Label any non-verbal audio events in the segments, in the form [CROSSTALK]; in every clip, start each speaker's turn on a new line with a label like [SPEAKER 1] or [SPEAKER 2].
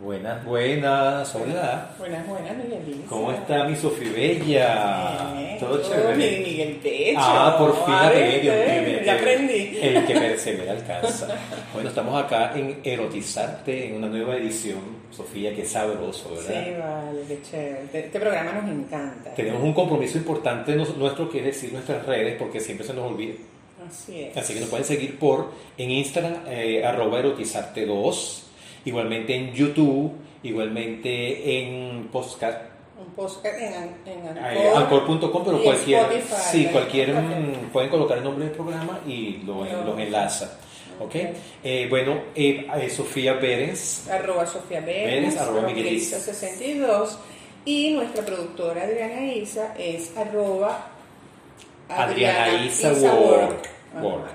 [SPEAKER 1] Buenas, buenas, hola.
[SPEAKER 2] Buenas, buenas, Miguelito.
[SPEAKER 1] ¿Cómo está mi Sofi Bella?
[SPEAKER 2] Bien,
[SPEAKER 1] Todo chévere.
[SPEAKER 2] Miguel, Miguel Techo.
[SPEAKER 1] Ah, por fin
[SPEAKER 2] Ah,
[SPEAKER 1] la pegué, Dios
[SPEAKER 2] ¿viste?
[SPEAKER 1] mío, mira,
[SPEAKER 2] Ya aprendí.
[SPEAKER 1] El que persevera alcanza. Bueno, estamos acá en Erotizarte, en una nueva edición, Sofía, que sabroso, ¿verdad?
[SPEAKER 2] Sí, vale, qué chévere. Este, programa nos encanta.
[SPEAKER 1] Tenemos un compromiso importante nuestro que es decir nuestras redes, porque siempre se nos olvida.
[SPEAKER 2] Así es.
[SPEAKER 1] Así que nos pueden seguir por en Instagram, eh, arroba erotizarte2, igualmente en YouTube, igualmente en podcast,
[SPEAKER 2] Un podcast en, en
[SPEAKER 1] eh,
[SPEAKER 2] Anchor.
[SPEAKER 1] anchor.com, pero cualquier,
[SPEAKER 2] Spotify,
[SPEAKER 1] sí, cualquier, mm, pueden colocar el nombre del programa y lo-
[SPEAKER 2] Lo-
[SPEAKER 1] los enlaza. ¿ok?
[SPEAKER 2] Ok.
[SPEAKER 1] Eh, bueno, eh, eh, Sofía Pérez,
[SPEAKER 2] Arroba Sofía Vélez,
[SPEAKER 1] Vélez, arroba Miguel Isa.
[SPEAKER 2] 62 y nuestra productora Adriana Isa es arroba
[SPEAKER 1] Adriana Isa
[SPEAKER 2] Isa
[SPEAKER 1] Work.
[SPEAKER 2] Work.
[SPEAKER 1] Work.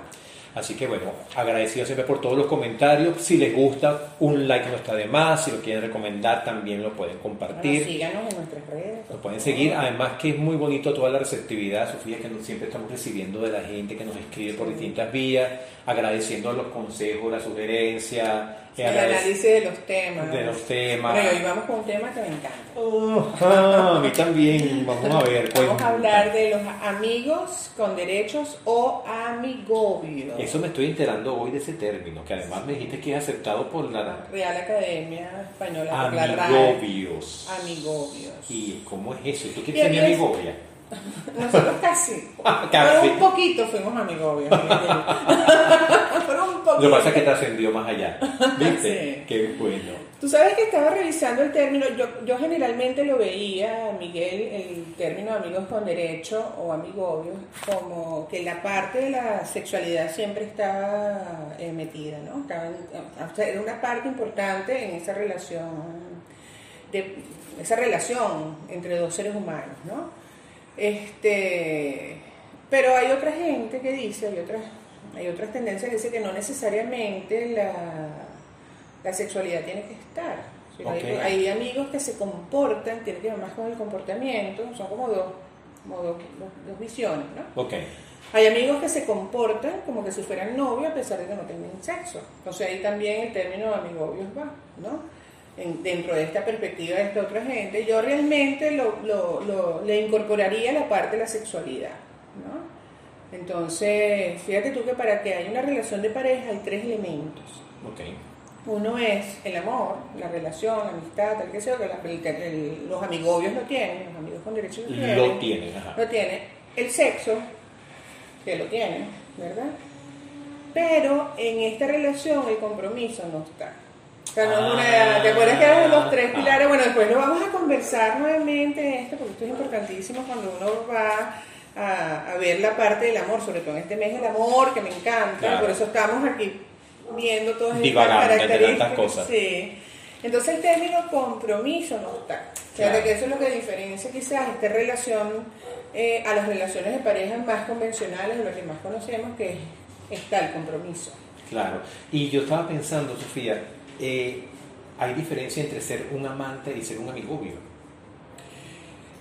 [SPEAKER 1] Así que bueno, agradecido siempre por todos los comentarios. Si les gusta, un like no está de más. Si lo quieren recomendar, también lo pueden compartir.
[SPEAKER 2] Bueno, síganos en nuestras redes.
[SPEAKER 1] Nos pueden seguir, además que es muy bonito toda la receptividad, Sofía, que siempre estamos recibiendo de la gente que nos escribe por distintas vías, agradeciendo los consejos, las sugerencias, eh,
[SPEAKER 2] El análisis de los temas.
[SPEAKER 1] de los temas.
[SPEAKER 2] Bueno, y hoy vamos con un tema que me encanta.
[SPEAKER 1] Oh, ah, a mí también, vamos a ver.
[SPEAKER 2] Vamos
[SPEAKER 1] cuenta.
[SPEAKER 2] a hablar de los amigos con derechos o amigobios.
[SPEAKER 1] Eso me estoy enterando hoy de ese término, que además me dijiste que es aceptado por la
[SPEAKER 2] Real Academia Española, por la RAE.
[SPEAKER 1] amigobios.
[SPEAKER 2] Amigobios.
[SPEAKER 1] ¿Y cómo es eso? ¿Tú quieres ser mi
[SPEAKER 2] es-
[SPEAKER 1] amigobia? [LAUGHS]
[SPEAKER 2] Nosotros casi. [LAUGHS]
[SPEAKER 1] Casi.
[SPEAKER 2] Pero un poquito fuimos. Pero [LAUGHS] un poquito.
[SPEAKER 1] Lo que pasa es que trascendió más allá. ¿Viste?
[SPEAKER 2] Sí.
[SPEAKER 1] Qué bueno.
[SPEAKER 2] Tú sabes que estaba revisando el término, yo, yo generalmente lo veía, Miguel, el término amigos con derecho o amigobios, como que la parte de la sexualidad siempre está eh, metida, ¿no? Estaba en- era una parte importante en esa relación, de, esa relación entre dos seres humanos, ¿no? Este, pero hay otra gente que dice, hay otras, hay otras tendencias que dicen que no necesariamente la, la sexualidad tiene que estar. hay- amigos que se comportan, tiene que ver más con el comportamiento, son como dos, como dos, dos- dos visiones, ¿no? Hay amigos que se comportan como que si fueran novios a pesar de que no tengan sexo. Entonces ahí también el término amigobios va, ¿no? En- dentro de esta perspectiva de esta otra gente, yo realmente lo, lo- lo- le incorporaría la parte de la sexualidad, ¿no? Entonces, fíjate tú que para que haya una relación de pareja hay tres elementos.
[SPEAKER 1] Ok.
[SPEAKER 2] Uno es el amor, la relación, la amistad, tal que sea, que la- el- los amigobios lo tienen, los amigos con derechos lo tienen.
[SPEAKER 1] Lo tienen, ajá.
[SPEAKER 2] Lo tiene. El sexo, que lo tiene, ¿verdad? Pero en esta relación el compromiso no está. O sea. ¿Te acuerdas que eran los tres pilares? Bueno, después lo vamos a conversar nuevamente esto, porque esto es importantísimo cuando uno va a, a ver la parte del amor, sobre todo en este mes del amor, que me encanta,
[SPEAKER 1] Claro.
[SPEAKER 2] por eso estamos aquí viendo todas estas características.
[SPEAKER 1] cosas.
[SPEAKER 2] Sí. Entonces el término compromiso no está. Fíjate
[SPEAKER 1] Claro.
[SPEAKER 2] que eso es lo que diferencia quizás esta relación eh, a las relaciones de pareja más convencionales, o las que más conocemos, que está el compromiso.
[SPEAKER 1] Claro. Y yo estaba pensando, Sofía, eh, hay diferencia entre ser un amante y ser un amigobio.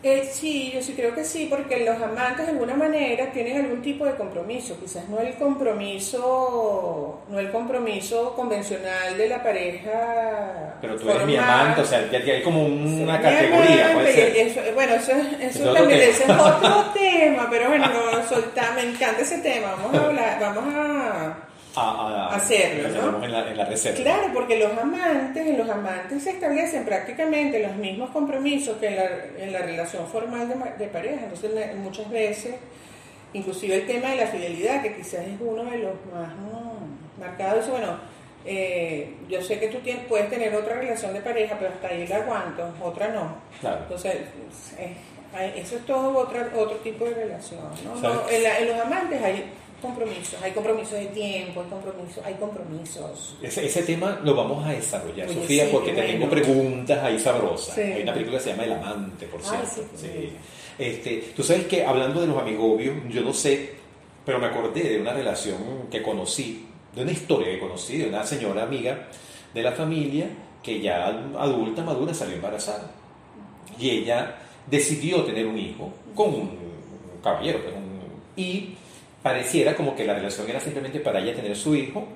[SPEAKER 2] Eh, sí, yo sí creo que sí, porque los amantes de alguna manera tienen algún tipo de compromiso, quizás no el compromiso, no el compromiso convencional de la pareja.
[SPEAKER 1] Pero tú eres mi amante, o sea, ya, ya hay como una categoría,
[SPEAKER 2] amante,
[SPEAKER 1] puede ser.
[SPEAKER 2] eso- bueno, eso, eso
[SPEAKER 1] Es otro
[SPEAKER 2] también
[SPEAKER 1] tema.
[SPEAKER 2] ese es otro tema, pero bueno, [LAUGHS] no, solta, me encanta ese tema. Vamos a hablar, vamos a.
[SPEAKER 1] A, a-
[SPEAKER 2] Hacerlo,
[SPEAKER 1] lo
[SPEAKER 2] ¿no?
[SPEAKER 1] En la, en la reserva.
[SPEAKER 2] Claro, porque los amantes, en los amantes se establecen prácticamente los mismos compromisos que en la, en la relación formal de, de pareja. Entonces, muchas veces, inclusive el tema de la fidelidad, que quizás es uno de los más mm, marcados, bueno, eh, yo sé que tú tienes, puedes tener otra relación de pareja, pero hasta ahí la aguanto, otra no.
[SPEAKER 1] Claro.
[SPEAKER 2] Entonces, eh, eso es todo otra, otro tipo de relación. ¿no?
[SPEAKER 1] ¿Sabes?
[SPEAKER 2] No, en, la- en los amantes hay compromisos, hay compromisos de tiempo, hay compromisos, hay compromisos.
[SPEAKER 1] Ese, ese tema lo vamos a desarrollar,
[SPEAKER 2] Oye,
[SPEAKER 1] Sofía,
[SPEAKER 2] sí,
[SPEAKER 1] porque te tengo preguntas ahí sabrosas.
[SPEAKER 2] Sí.
[SPEAKER 1] Hay una película que se llama El Amante, por cierto.
[SPEAKER 2] Sí. bueno.
[SPEAKER 1] Este, tú sabes que hablando de los amigobios, yo no sé, pero me acordé de una relación que conocí, de una historia que conocí, de una señora amiga de la familia que ya adulta, madura, salió embarazada. Y ella decidió tener un hijo con un caballero. pues, un- y pareciera como que la relación era simplemente para ella tener su hijo,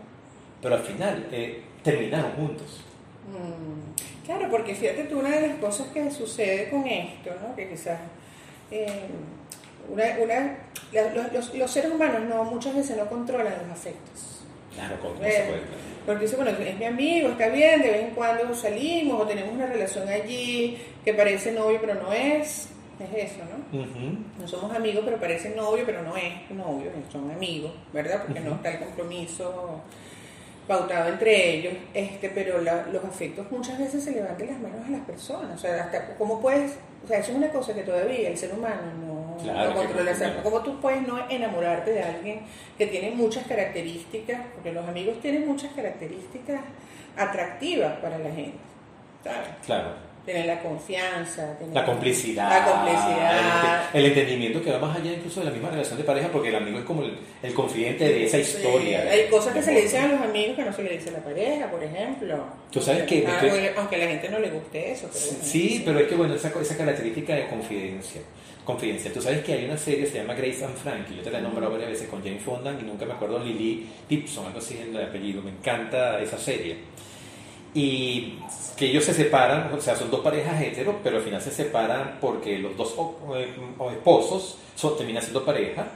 [SPEAKER 1] pero al final eh, terminaron juntos.
[SPEAKER 2] Mm, claro, porque fíjate tú, una de las cosas que sucede con esto, ¿no? que quizás eh, una, una, los, los, seres humanos no muchas veces no controlan los afectos.
[SPEAKER 1] Claro, con
[SPEAKER 2] eh, Porque dice, bueno, es mi amigo, está bien, de vez en cuando salimos o tenemos una relación allí que parece novio pero no es. Es eso, ¿no? No somos amigos, pero parece novio, pero no es novio, son amigos, ¿verdad? Porque no está el compromiso pautado entre ellos, este, pero los afectos muchas veces se levantan las manos a las personas, o sea, hasta cómo puedes, o sea, eso es una cosa que todavía el ser humano no, controla, cómo tú puedes no enamorarte de alguien que tiene muchas características, porque los amigos tienen muchas características atractivas para la gente, ¿sabes?
[SPEAKER 1] Claro
[SPEAKER 2] tener la confianza, tener
[SPEAKER 1] la complicidad,
[SPEAKER 2] la complicidad.
[SPEAKER 1] El, entendimiento que va más allá incluso de la misma relación de pareja, porque el amigo es como el, confidente de esa historia.
[SPEAKER 2] Hay cosas que se le dicen a los amigos que no se le dice a la pareja, por ejemplo.
[SPEAKER 1] Tú sabes que...
[SPEAKER 2] Ah, aunque a la gente no le guste eso.
[SPEAKER 1] sí, pero es que bueno, esa, esa característica de confidencia. Confidencia. Tú sabes que hay una serie que se llama Grace and Frankie, yo te la he nombrado varias veces con Jane Fonda y nunca me acuerdo Lily Gibson, algo así en el apellido. Me encanta esa serie y que ellos se separan, o sea, son dos parejas heteros, pero al final se separan porque los dos esposos son, terminan siendo pareja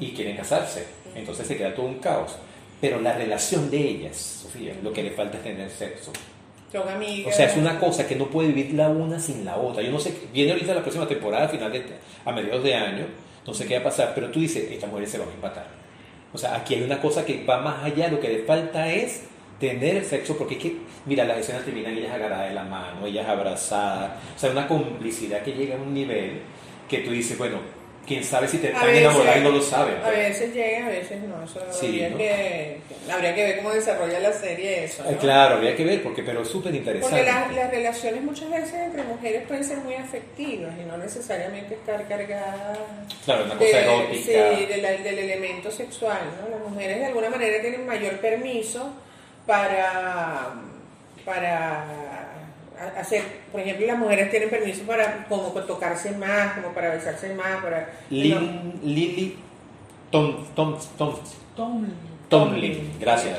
[SPEAKER 1] y quieren casarse. Entonces se queda todo un caos. Pero la relación de ellas, Sofía, lo que le falta es tener sexo.
[SPEAKER 2] Son amigas.
[SPEAKER 1] O sea, es una cosa que no puede vivir la una sin la otra. Yo no sé, viene ahorita la próxima temporada, a final de, a mediados de año, no sé qué va a pasar, pero tú dices, estas mujeres se van a empatar. O sea, aquí hay una cosa que va más allá, lo que le falta es tener el sexo, porque es que, mira, las escenas terminan ellas agarradas de la mano, ellas abrazadas, o sea, una complicidad que llega a un nivel que tú dices, bueno, quién sabe si te están enamorando y no lo saben.
[SPEAKER 2] A veces llega, a veces no. Eso habría, Que, habría que ver cómo desarrolla la serie eso.
[SPEAKER 1] Eh, claro, habría que ver, porque, pero es súper interesante.
[SPEAKER 2] Porque las, relaciones muchas veces entre mujeres pueden ser muy afectivas y no necesariamente estar cargadas.
[SPEAKER 1] Claro, una cosa erótica.
[SPEAKER 2] Sí, del elemento sexual. ¿no? Las mujeres de alguna manera tienen mayor permiso para, para hacer, por ejemplo, las mujeres tienen permiso para como tocarse más, como para besarse más, para...
[SPEAKER 1] Lily Tom, Tom, Tom, Tomlin, gracias.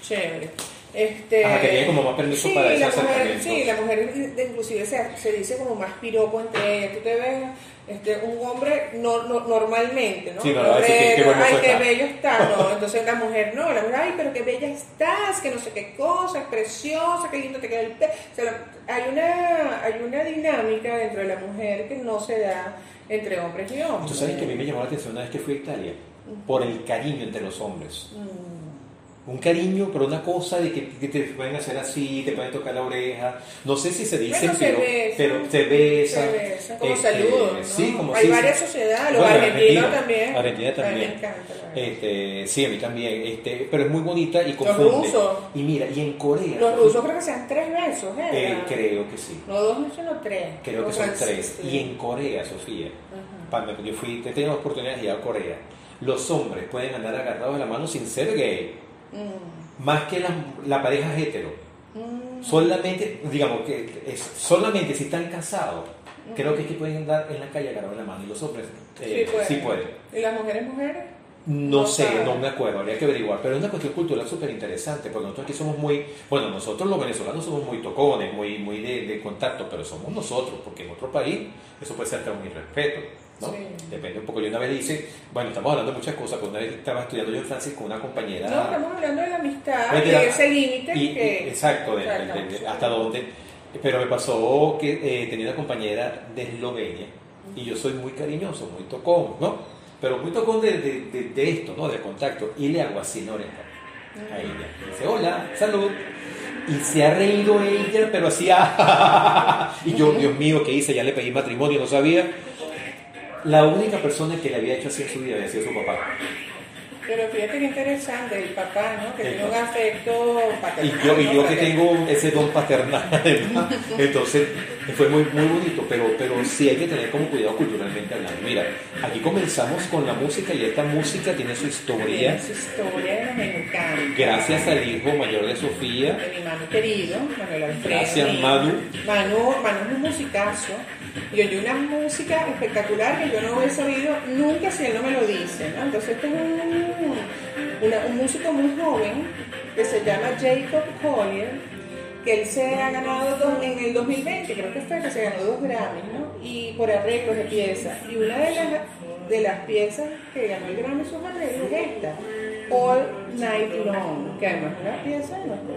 [SPEAKER 2] Chévere. Este,
[SPEAKER 1] que tiene como más permiso para
[SPEAKER 2] la mujer, Sí, la mujer inclusive se, se dice como más piropo entre ellas. Tú te ves este, un hombre no, normalmente, ¿no?
[SPEAKER 1] Sí, no, ay, qué,
[SPEAKER 2] bello está, ¿no? [LAUGHS] Entonces la mujer, no, la mujer, ay, pero qué bella estás, que no sé qué cosa, es preciosa, qué lindo te queda el pelo. Sea, hay, una, hay una dinámica dentro de la mujer que no se da entre hombres y hombres.
[SPEAKER 1] Tú sabes que a mí me llamó la atención una vez que fui a Italia, por el cariño entre los hombres. Mm un cariño, pero una cosa de que, te pueden hacer así, te pueden tocar la oreja. No sé si se dicen, pero, se pero se besan.
[SPEAKER 2] como este, saludos.
[SPEAKER 1] Sí, como
[SPEAKER 2] Hay varias sociedades, los argentinos también.
[SPEAKER 1] Argentina también. este, sí, a mí también. Este, pero es muy bonita y confunde.
[SPEAKER 2] Los rusos.
[SPEAKER 1] Y mira, y en Corea.
[SPEAKER 2] Los rusos creo que sean tres besos, ¿eh?
[SPEAKER 1] eh creo que sí.
[SPEAKER 2] No dos, sino tres.
[SPEAKER 1] Creo que son tres. Y en Corea, Sofía, cuando yo fui, he tenido la oportunidad de ir a Corea. Los hombres pueden andar agarrados de la mano sin ser gay Mm. Más que la, la pareja hetero. Mm. Solamente, digamos que es, solamente si están casados, creo que es que pueden andar en la calle agarrados de la mano. Y los hombres eh, sí, pueden.
[SPEAKER 2] ¿Y las mujeres, mujeres?
[SPEAKER 1] No, sé, no me acuerdo, habría que averiguar, pero es una cuestión cultural súper interesante, porque nosotros aquí somos muy, bueno, nosotros los venezolanos somos muy tocones, muy, muy de, de contacto, pero somos nosotros, porque en otro país eso puede ser hasta un irrespeto. Depende un poco. Yo una vez dice, bueno, estamos hablando de muchas cosas, pero una vez estaba estudiando yo en Francia con una compañera.
[SPEAKER 2] No, estamos hablando de la amistad, de ese límite que.
[SPEAKER 1] exacto, hasta dónde. Pero me pasó que eh, tenía una compañera de Eslovenia y yo soy muy cariñoso, muy tocón, ¿no? Pero muy tocón de, esto, ¿no? De contacto. Y le hago así, ¿no? A ella. dice, hola, salud. Y se ha reído ella, pero así, [LAUGHS] y yo, Dios mío, ¿qué hice? Ya le pedí matrimonio, no sabía. La única persona que le había hecho así en su vida había sido su papá.
[SPEAKER 2] Pero fíjate que interesante, el papá, ¿no? Que tiene un afecto paternal.
[SPEAKER 1] Y yo, y yo que tengo ese don paternal, [LAUGHS] Entonces, fue muy, muy bonito, pero, pero sí hay que tener como cuidado culturalmente hablando. Mira, aquí comenzamos con la música y esta música tiene su historia.
[SPEAKER 2] Tiene su historia, me encanta.
[SPEAKER 1] Gracias al hijo mayor de Sofía.
[SPEAKER 2] De mi mano querido, Manuel Alfredo.
[SPEAKER 1] Gracias, Manu.
[SPEAKER 2] Manu, Manu es un musicazo y oye una música espectacular que yo no hubiese sabido nunca si él no me lo dice. Entonces, este es un, un músico muy joven que se llama Jacob Collier que él se ha ganado dos, en el 2020, creo que fue que se ganó dos Grammys, ¿no? Y por arreglos de piezas. Y una de las, de las piezas que ganó el Grammy sus arreglos es esta, All Night Long, que además una pieza de nuestro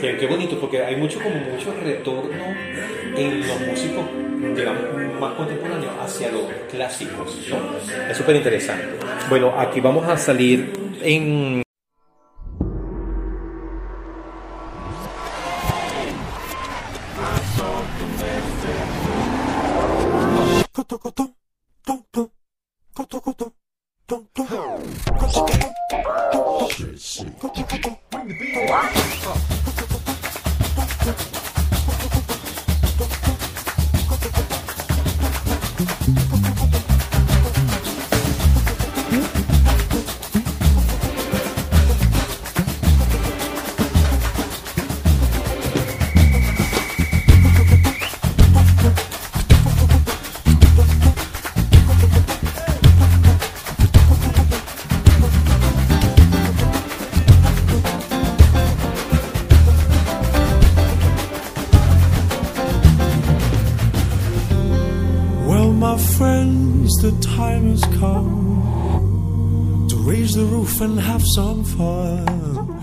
[SPEAKER 1] Qué, qué bonito, porque hay mucho como mucho retorno en los músicos, digamos, más contemporáneos hacia los clásicos, ¿no? Es súper interesante. Bueno, aquí vamos a salir en
[SPEAKER 3] Shit, shit. Bring the beat. The time has come to raise the roof and have some fun.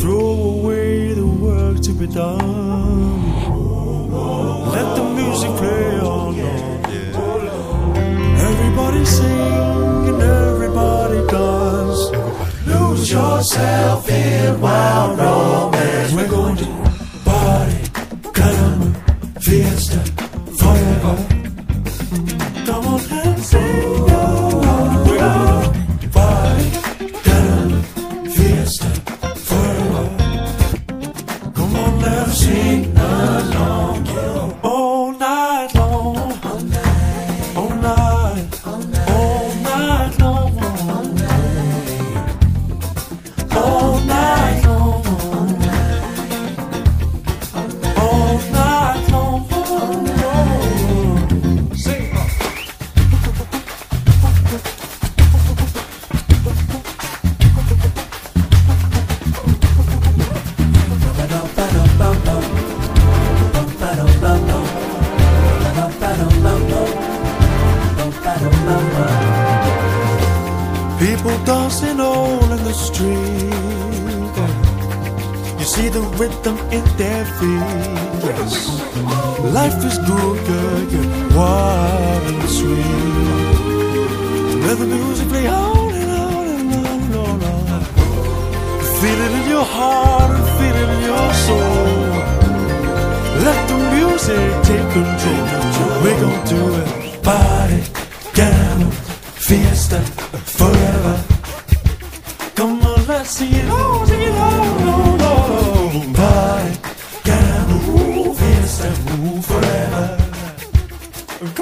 [SPEAKER 3] Throw away the work to be done. Let the music play on. Everybody sing and everybody dance. Lose yourself in wild romance. We're going to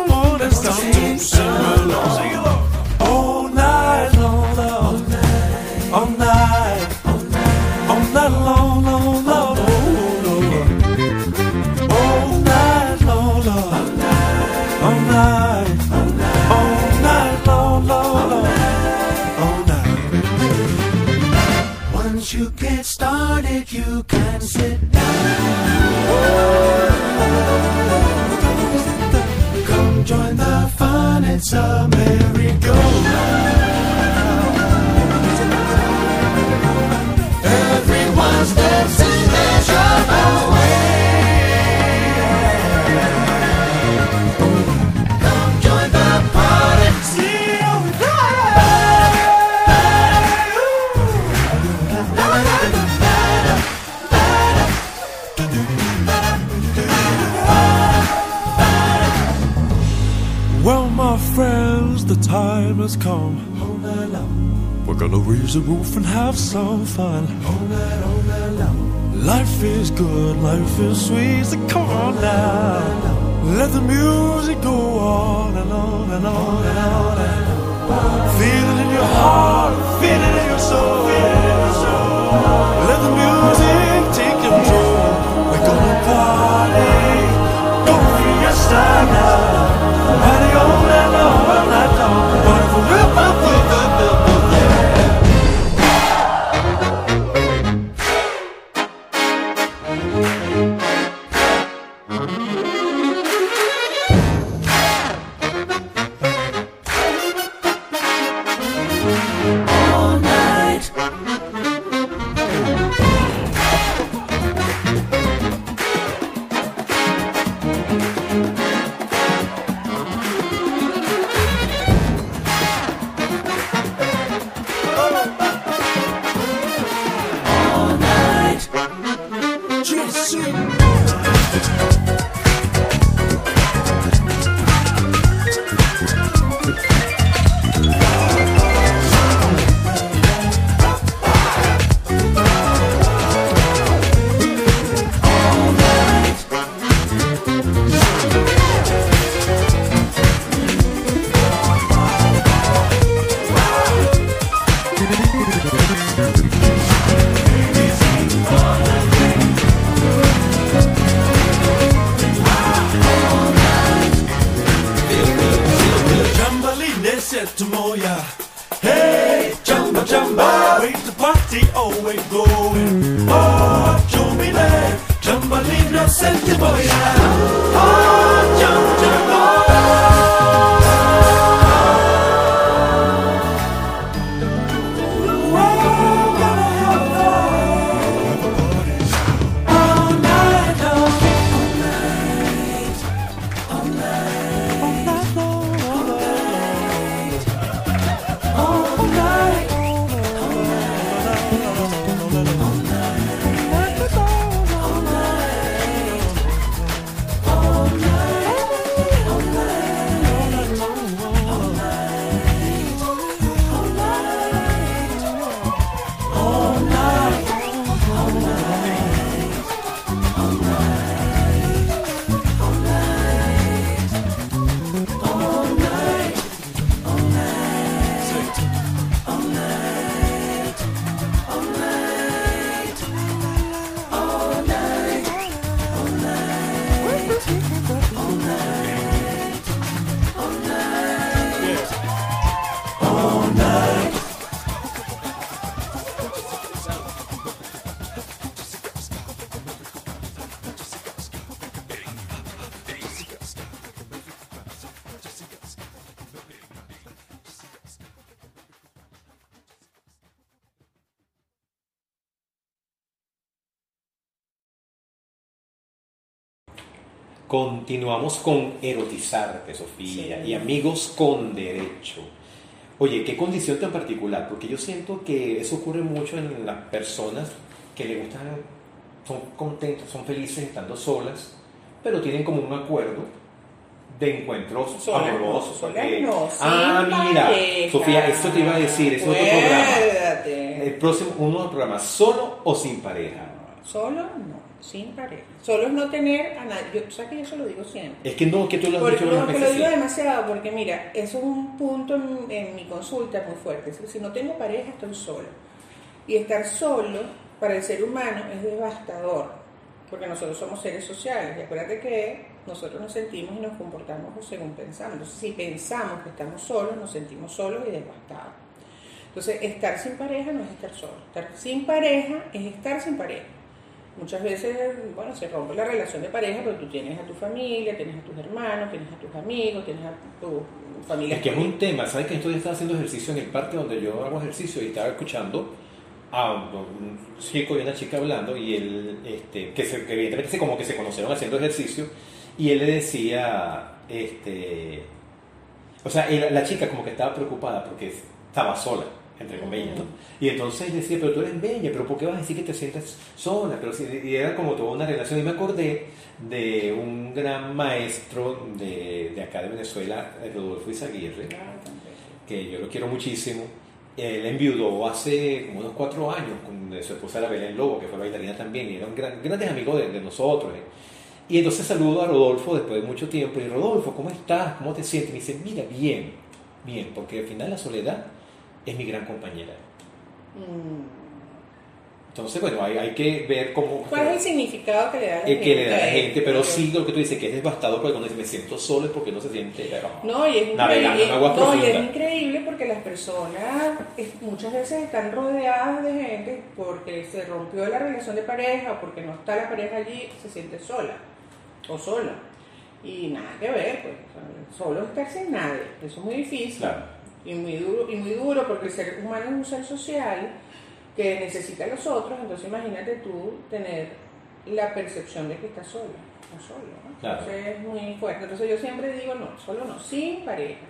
[SPEAKER 3] Come on, let's start to sing along, sing along. Samaritan. Gonna raise the roof and have some fun. Life is good, life is sweet, so come on now. Let the music go on and on and on and on. And on. Feel it in your heart, feel it in your soul. Let the music take control. We're gonna party, go fiesta now.
[SPEAKER 1] Continuamos con erotizarte, Sofía,
[SPEAKER 2] Sí.
[SPEAKER 1] y amigos con derecho. Oye, qué condición tan particular, porque yo siento que eso ocurre mucho en las personas que le gustan, son contentas, son felices estando solas, pero tienen como un acuerdo de encuentros amorosos.
[SPEAKER 2] no,
[SPEAKER 1] ah, mira,
[SPEAKER 2] pareja.
[SPEAKER 1] Sofía, esto te iba a decir, es otro programa. El próximo, uno de los programas, solo o sin pareja.
[SPEAKER 2] Solo no, sin pareja. Solo es no tener a nadie. Yo, ¿Sabes que yo se lo digo siempre?
[SPEAKER 1] Es que no, que tú lo has
[SPEAKER 2] Porque,
[SPEAKER 1] dicho
[SPEAKER 2] no, que lo digo demasiado porque mira, eso es un punto en, en mi consulta muy fuerte. Si no tengo pareja, estoy solo. Y estar solo para el ser humano es devastador, porque nosotros somos seres sociales. Y acuérdate que nosotros nos sentimos y nos comportamos según pensamos. Entonces, si pensamos que estamos solos, nos sentimos solos y devastados. Entonces, estar sin pareja no es estar solo. Estar sin pareja es estar sin pareja. Muchas veces, bueno, se rompe la relación de pareja, pero tú tienes a tu familia, tienes a tus hermanos, tienes a tus amigos, tienes a tu familia.
[SPEAKER 1] Es que es un tema, ¿sabes que Estoy estaba haciendo ejercicio en el parque donde yo hago ejercicio y estaba escuchando a un chico y una chica hablando y él, este, que, se, que evidentemente como que se conocieron haciendo ejercicio y él le decía, este, o sea, la chica como que estaba preocupada porque estaba sola, entre comillas, ¿no? Y entonces decía, pero tú eres bella, pero ¿por qué vas a decir que te sientes sola? Pero si, y era como toda una relación y me acordé de un gran maestro de, de acá de Venezuela, Rodolfo Izaguirre, que yo lo quiero muchísimo. Él enviudó hace como unos cuatro años con su esposa la Belén Lobo, que fue bailarina también, y eran gran- grandes amigos de, de nosotros. ¿eh? Y entonces saludo a Rodolfo después de mucho tiempo, y Rodolfo, ¿cómo estás? ¿Cómo te sientes? Me dice, mira, bien, bien, porque al final la soledad es mi gran compañera.
[SPEAKER 2] Mm.
[SPEAKER 1] Entonces, bueno, hay, hay que ver cómo...
[SPEAKER 2] ¿Cuál es el significado que le da la
[SPEAKER 1] eh, que le da a la
[SPEAKER 2] a
[SPEAKER 1] gente, pero sí lo que tú dices, que es devastador porque cuando me siento solo es porque no se siente...
[SPEAKER 2] No, y es
[SPEAKER 1] Navegando
[SPEAKER 2] increíble,
[SPEAKER 1] en aguas
[SPEAKER 2] no, y es increíble porque las personas es- muchas veces están rodeadas de gente porque se rompió la relación de pareja o porque no está la pareja allí, se siente sola o sola. Y nada que ver, pues, solo estar sin nadie, eso es muy difícil
[SPEAKER 1] Claro.
[SPEAKER 2] Y muy duro, y muy duro porque el ser humano es un ser social que necesita a los otros, entonces imagínate tú tener la percepción de que estás sola o solo, ¿no?
[SPEAKER 1] Claro.
[SPEAKER 2] Entonces es muy fuerte. Entonces yo siempre digo, no, solo no, sin pareja.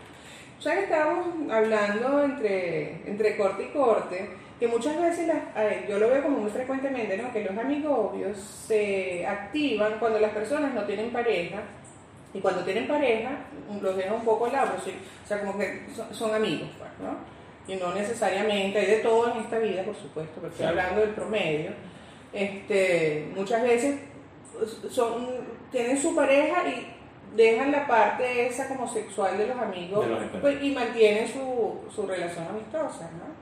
[SPEAKER 2] O sea que estábamos hablando entre, entre corte y corte, que muchas veces, las- ver, yo lo veo como muy frecuentemente, ¿no? que los amigobios se activan cuando las personas no tienen pareja, y cuando tienen pareja los dejan un poco al lado, pero sí, o sea, como que son, son amigos, pues, ¿no? Y no necesariamente, hay de todo en esta vida, por supuesto, pero estoy hablando del promedio. Este, muchas veces son, tienen su pareja y dejan la parte esa como sexual de los amigos
[SPEAKER 1] De los encuentros.
[SPEAKER 2] pues, y mantienen su, su relación amistosa, ¿no?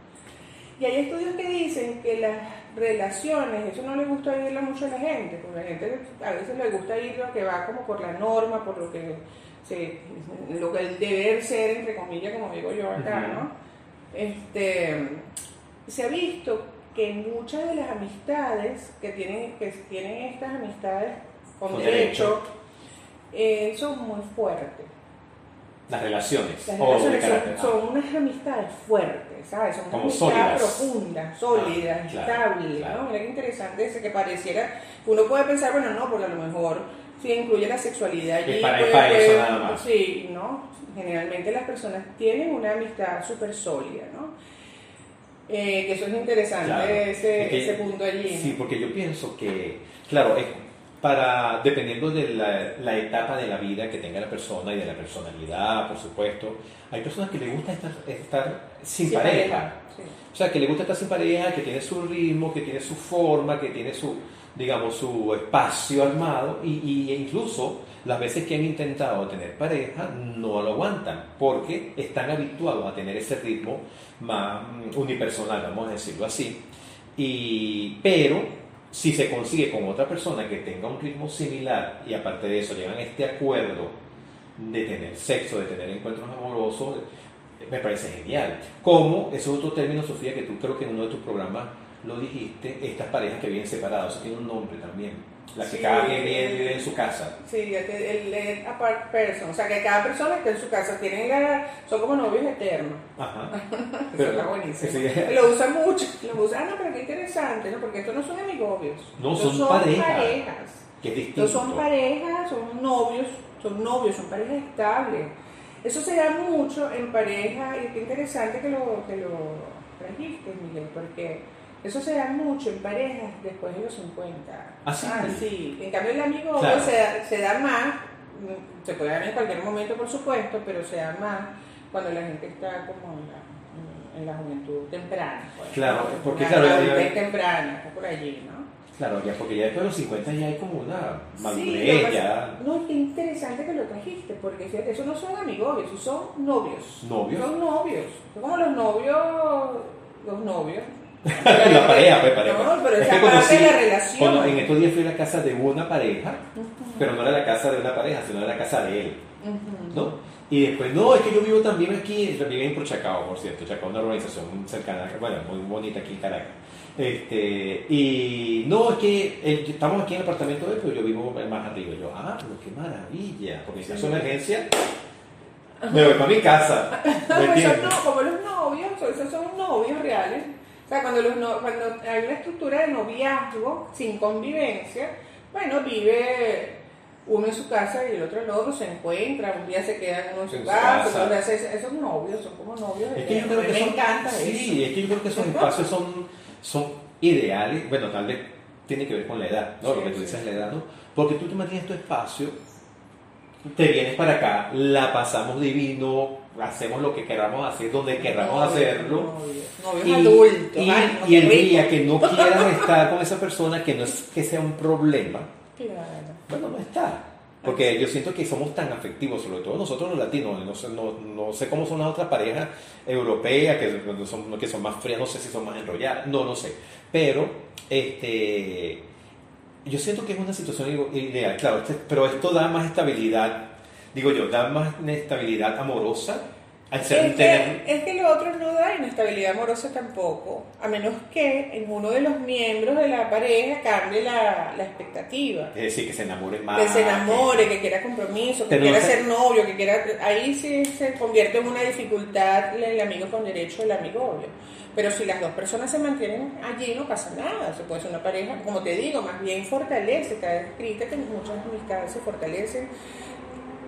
[SPEAKER 2] Y hay estudios que dicen que las relaciones, eso no le gusta oírlo mucho a la gente, porque a la gente a veces le gusta ir lo que va como por la norma, por lo que se, lo que el deber ser, entre comillas, como digo yo acá. ¿no? Este, se ha visto que muchas de las amistades que tienen, que tienen estas amistades con,
[SPEAKER 1] Con
[SPEAKER 2] derecho, eh, son muy fuertes.
[SPEAKER 1] Las relaciones.
[SPEAKER 2] Las relaciones son, son unas amistades fuertes, ¿sabes? Son
[SPEAKER 1] Como sólidas.
[SPEAKER 2] profundas, sólidas,
[SPEAKER 1] Ah, claro,
[SPEAKER 2] estables,
[SPEAKER 1] claro.
[SPEAKER 2] ¿no? Mira qué interesante ese que pareciera, uno puede pensar, bueno, no, porque a lo mejor si incluye la sexualidad allí,
[SPEAKER 1] para-
[SPEAKER 2] puede-
[SPEAKER 1] para eso
[SPEAKER 2] puede-
[SPEAKER 1] nada más.
[SPEAKER 2] Sí, ¿no? Generalmente las personas tienen una amistad súper sólida, ¿no? Eh, que eso es interesante,
[SPEAKER 1] Claro.
[SPEAKER 2] ese,
[SPEAKER 1] Es que-
[SPEAKER 2] ese punto allí.
[SPEAKER 1] Sí, porque yo pienso que, claro, es para, dependiendo de la, la etapa de la vida que tenga la persona y de la personalidad, por supuesto, hay personas que les gusta estar, estar sin,
[SPEAKER 2] Sin
[SPEAKER 1] pareja.
[SPEAKER 2] sí.
[SPEAKER 1] O sea, que le gusta estar sin pareja, que tiene su ritmo, que tiene su forma, que tiene su, digamos, su espacio armado y, y incluso las veces que han intentado tener pareja no lo aguantan porque están habituados a tener ese ritmo más mm, unipersonal, vamos a decirlo así. Y, pero si se consigue con otra persona que tenga un ritmo similar y aparte de eso llegan este acuerdo de tener sexo, de tener encuentros amorosos, me parece genial. Como, ese es otro término, Sofía, que tú creo que en uno de tus programas lo dijiste, estas parejas que viven separadas, eso tiene un nombre también. La que
[SPEAKER 2] Sí.
[SPEAKER 1] cada quien vive, en su casa.
[SPEAKER 2] Sí, el, el, el apart person, o sea que cada persona está en su casa, tienen son como novios eternos.
[SPEAKER 1] Ajá. [LAUGHS]
[SPEAKER 2] Eso está buenísimo.
[SPEAKER 1] sí.
[SPEAKER 2] Lo usan mucho, lo usan, ah, no, pero qué interesante, ¿no? Porque estos no son amigobios.
[SPEAKER 1] No,
[SPEAKER 2] Estos
[SPEAKER 1] son parejas.
[SPEAKER 2] parejas.
[SPEAKER 1] Que es distinto.
[SPEAKER 2] Estos son parejas, son novios, son novios, son parejas estables. Eso se da mucho en pareja, y qué interesante que lo, que lo trajiste, Miguel, porque eso se da mucho en parejas después de los 50.
[SPEAKER 1] ¿Ah, sí?
[SPEAKER 2] sí. En cambio, el amigo
[SPEAKER 1] Claro.
[SPEAKER 2] se, da, se da más, mm, se puede dar en cualquier momento, por supuesto, pero se da más cuando la gente está como en la, en la juventud temprana. pues,
[SPEAKER 1] Claro,
[SPEAKER 2] ¿no?
[SPEAKER 1] porque
[SPEAKER 2] Una
[SPEAKER 1] claro,
[SPEAKER 2] adultez temprana, está por allí, ¿no?
[SPEAKER 1] Claro, ya porque ya después de los 50 ya hay como una
[SPEAKER 2] Sí,
[SPEAKER 1] madurez,
[SPEAKER 2] que
[SPEAKER 1] ya
[SPEAKER 2] No, qué interesante que lo trajiste, porque fíjate, esos no son amigobios, esos son novios.
[SPEAKER 1] novios.
[SPEAKER 2] Son novios. Son como los novios, los novios.
[SPEAKER 1] La pareja, pues pareja.
[SPEAKER 2] No, pero
[SPEAKER 1] Es que conocí-
[SPEAKER 2] de la relación.
[SPEAKER 1] Cuando en estos días fui a la casa de una pareja, pero no era la casa de una pareja, sino era la casa de él. ¿no? Y después, no, es que yo vivo también aquí, vivo en Prochacao, por cierto, Chacao, una organización cercana, bueno, muy bonita aquí en Caracas. Este, y no, es que estamos aquí en el apartamento de él, pero yo vivo más arriba. Y yo, ah, pero qué maravilla, porque en caso de emergencia, me voy para mi casa. ¿me [LAUGHS]
[SPEAKER 2] Pues son no, como los novios, esos son novios reales. O sea, cuando, los no- cuando hay una estructura de noviazgo sin convivencia, bueno, vive uno en su casa y el otro en el otro, se encuentra, un día se queda uno en su
[SPEAKER 1] En su
[SPEAKER 2] casa,
[SPEAKER 1] casa.
[SPEAKER 2] otro día se- esos novios, son como novios.
[SPEAKER 1] Es que yo creo que
[SPEAKER 2] me
[SPEAKER 1] son,
[SPEAKER 2] encanta
[SPEAKER 1] sí,
[SPEAKER 2] eso.
[SPEAKER 1] es que yo creo que esos espacios son, son ideales, bueno, tal vez tiene que ver con la edad, ¿no?
[SPEAKER 2] Sí,
[SPEAKER 1] Lo que tú
[SPEAKER 2] sí.
[SPEAKER 1] dices la edad, ¿no? Porque tú te mantienes tu espacio, te vienes para acá, la pasamos divino, hacemos lo que queramos hacer, donde queramos hacerlo. Y,
[SPEAKER 2] adultos.
[SPEAKER 1] y-
[SPEAKER 2] ay,
[SPEAKER 1] y el día que no [LAUGHS] quieras estar con esa persona, que no es que sea un problema,
[SPEAKER 2] Claro.
[SPEAKER 1] bueno, no está. Porque yo siento que somos tan afectivos, sobre todo nosotros los latinos, no sé, no, no sé cómo son las otras parejas europeas, que son, que son más frías, no sé si son más enrolladas, no, no sé. Pero, este, yo siento que es una situación ideal, claro, este- pero esto da más estabilidad, digo yo, da más estabilidad amorosa al ser
[SPEAKER 2] Es
[SPEAKER 1] tener-
[SPEAKER 2] que, es que lo otro no da inestabilidad amorosa tampoco, a menos que en uno de los miembros de la pareja cambie la, la expectativa.
[SPEAKER 1] es decir, que se enamoren más.
[SPEAKER 2] Que se enamore, que quiera compromiso, que quiera
[SPEAKER 1] no
[SPEAKER 2] ser novio, que quiera... Ahí sí se convierte en una dificultad el amigo con derecho del amigo obvio. Pero si las dos personas se mantienen allí no pasa nada, se puede ser una pareja, como te digo, más bien fortalece, está escrita que muchas amistades se fortalecen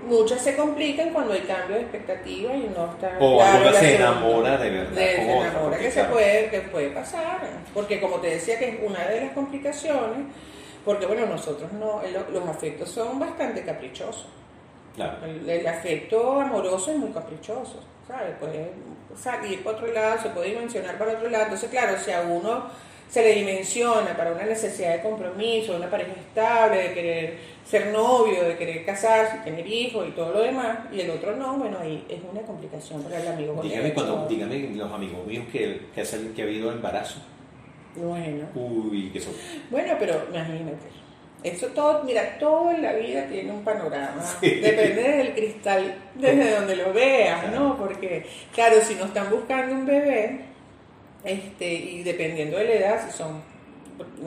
[SPEAKER 2] muchas se complican cuando hay cambio de expectativa y no está
[SPEAKER 1] O
[SPEAKER 2] claro
[SPEAKER 1] alguna se enamora de verdad
[SPEAKER 2] De- se enamora, que se puede, que puede pasar. Porque como te decía que es una de las complicaciones, porque bueno, nosotros no, los afectos son bastante caprichosos.
[SPEAKER 1] Claro.
[SPEAKER 2] El, el afecto amoroso es muy caprichoso, ¿sabes? Puede salir para otro lado, se puede dimensionar para otro lado. Entonces, claro, si a uno se le dimensiona para una necesidad de compromiso, de una pareja estable, de querer ser novio, de querer casarse, tener hijos y todo lo demás, y el otro no, bueno, ahí es una complicación para el amigo. con
[SPEAKER 1] Dígame, cuando, dígame los amigos míos que, que, que ha habido embarazo.
[SPEAKER 2] Bueno.
[SPEAKER 1] Uy, que eso.
[SPEAKER 2] Bueno, pero imagínate. Eso todo, mira, todo en la vida tiene un panorama.
[SPEAKER 1] Sí.
[SPEAKER 2] Depende del cristal, desde donde lo veas, ¿no? Porque, claro, si no están buscando un bebé, este, y dependiendo de la edad, si son,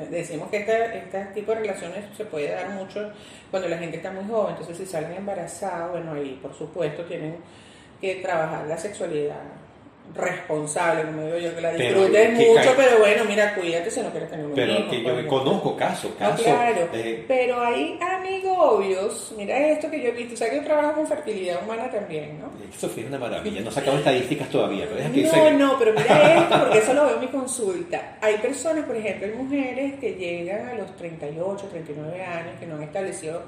[SPEAKER 2] decimos que esta- este tipo de relaciones se puede dar mucho cuando la gente está muy joven, entonces si salen embarazados, bueno, ahí por supuesto tienen que trabajar la sexualidad responsable, como digo yo, que la
[SPEAKER 1] que
[SPEAKER 2] mucho, pero bueno, mira, cuídate si no quieres tener un
[SPEAKER 1] Pero que yo conozco casos,
[SPEAKER 2] No,
[SPEAKER 1] casos.
[SPEAKER 2] claro,
[SPEAKER 1] de-
[SPEAKER 2] pero hay amigobios, mira esto que yo he visto, o sea que yo trabajo con fertilidad humana también, ¿no?
[SPEAKER 1] Eso fue una maravilla. No sacamos estadísticas todavía, pero que
[SPEAKER 2] No,
[SPEAKER 1] se-
[SPEAKER 2] no, pero mira esto, porque eso lo veo en mi consulta. Hay personas, por ejemplo, hay mujeres que llegan a los 38, 39 años, que no han establecido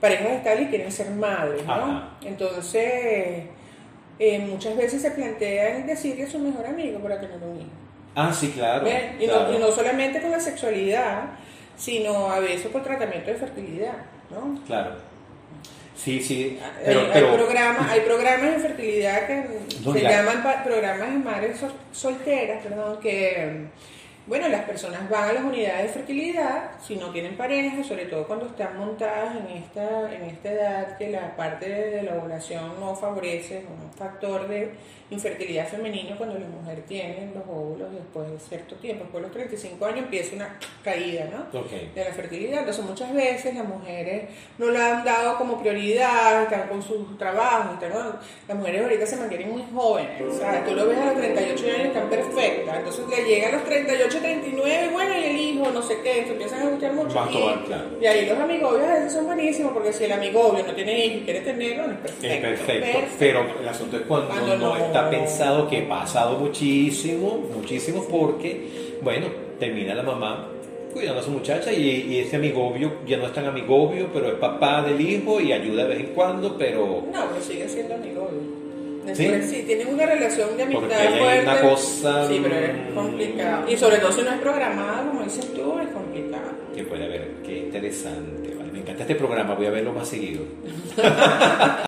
[SPEAKER 2] parejas estables y quieren ser madres, ¿no?
[SPEAKER 1] Ajá.
[SPEAKER 2] Entonces, eh, muchas veces se plantean decirle a su mejor amigo para tener un hijo.
[SPEAKER 1] Ah, sí, claro.
[SPEAKER 2] Y,
[SPEAKER 1] claro.
[SPEAKER 2] no, y no solamente con la sexualidad, sino a veces por tratamiento de fertilidad, ¿no?
[SPEAKER 1] Claro. Sí, sí.
[SPEAKER 2] Hay-
[SPEAKER 1] Pero,
[SPEAKER 2] hay, programas, hay programas de fertilidad que se llaman programas de madres sol- solteras, perdón, que bueno, las personas van a las unidades de fertilidad si no tienen pareja, sobre todo cuando están montadas en esta, en esta edad que la parte de la ovulación no favorece, un factor de infertilidad femenino cuando la mujer tiene los óvulos después de cierto tiempo, después de los 35 años empieza una caída, ¿no? De la fertilidad. Entonces muchas veces las mujeres no la han dado como prioridad, están con sus trabajos, están las mujeres ahorita se mantienen muy jóvenes, ¿sabes? Tú lo ves a los 38 años están perfectas, entonces le llega a los 38, 39, bueno, y el hijo, no sé qué, se empiezan a gustar mucho.
[SPEAKER 1] Más
[SPEAKER 2] y,
[SPEAKER 1] todo, claro.
[SPEAKER 2] y ahí los amigobios a veces son buenísimos, porque si el amigobio no tiene hijo y quiere tenerlo, no es perfecto.
[SPEAKER 1] Es perfecto, pero el asunto es cuando,
[SPEAKER 2] Cuando
[SPEAKER 1] no,
[SPEAKER 2] no.
[SPEAKER 1] Está pensado que he pasado muchísimo, muchísimo, porque, bueno, termina la mamá cuidando a su muchacha y, y ese amigobio ya no es tan amigobio, pero es papá del hijo y ayuda de vez en cuando, pero
[SPEAKER 2] No, pero sigue siendo amigobio.
[SPEAKER 1] ¿Sí?
[SPEAKER 2] Después, ¿Sí? tienen una relación de amistad
[SPEAKER 1] Porque
[SPEAKER 2] fuerte.
[SPEAKER 1] una cosa,
[SPEAKER 2] Sí, pero es
[SPEAKER 1] mm,
[SPEAKER 2] complicado. Y sobre todo si no es programado, como dices tú, es complicado.
[SPEAKER 1] que puede haber, qué interesante, vale. me encanta este programa, voy a verlo más seguido. [LAUGHS]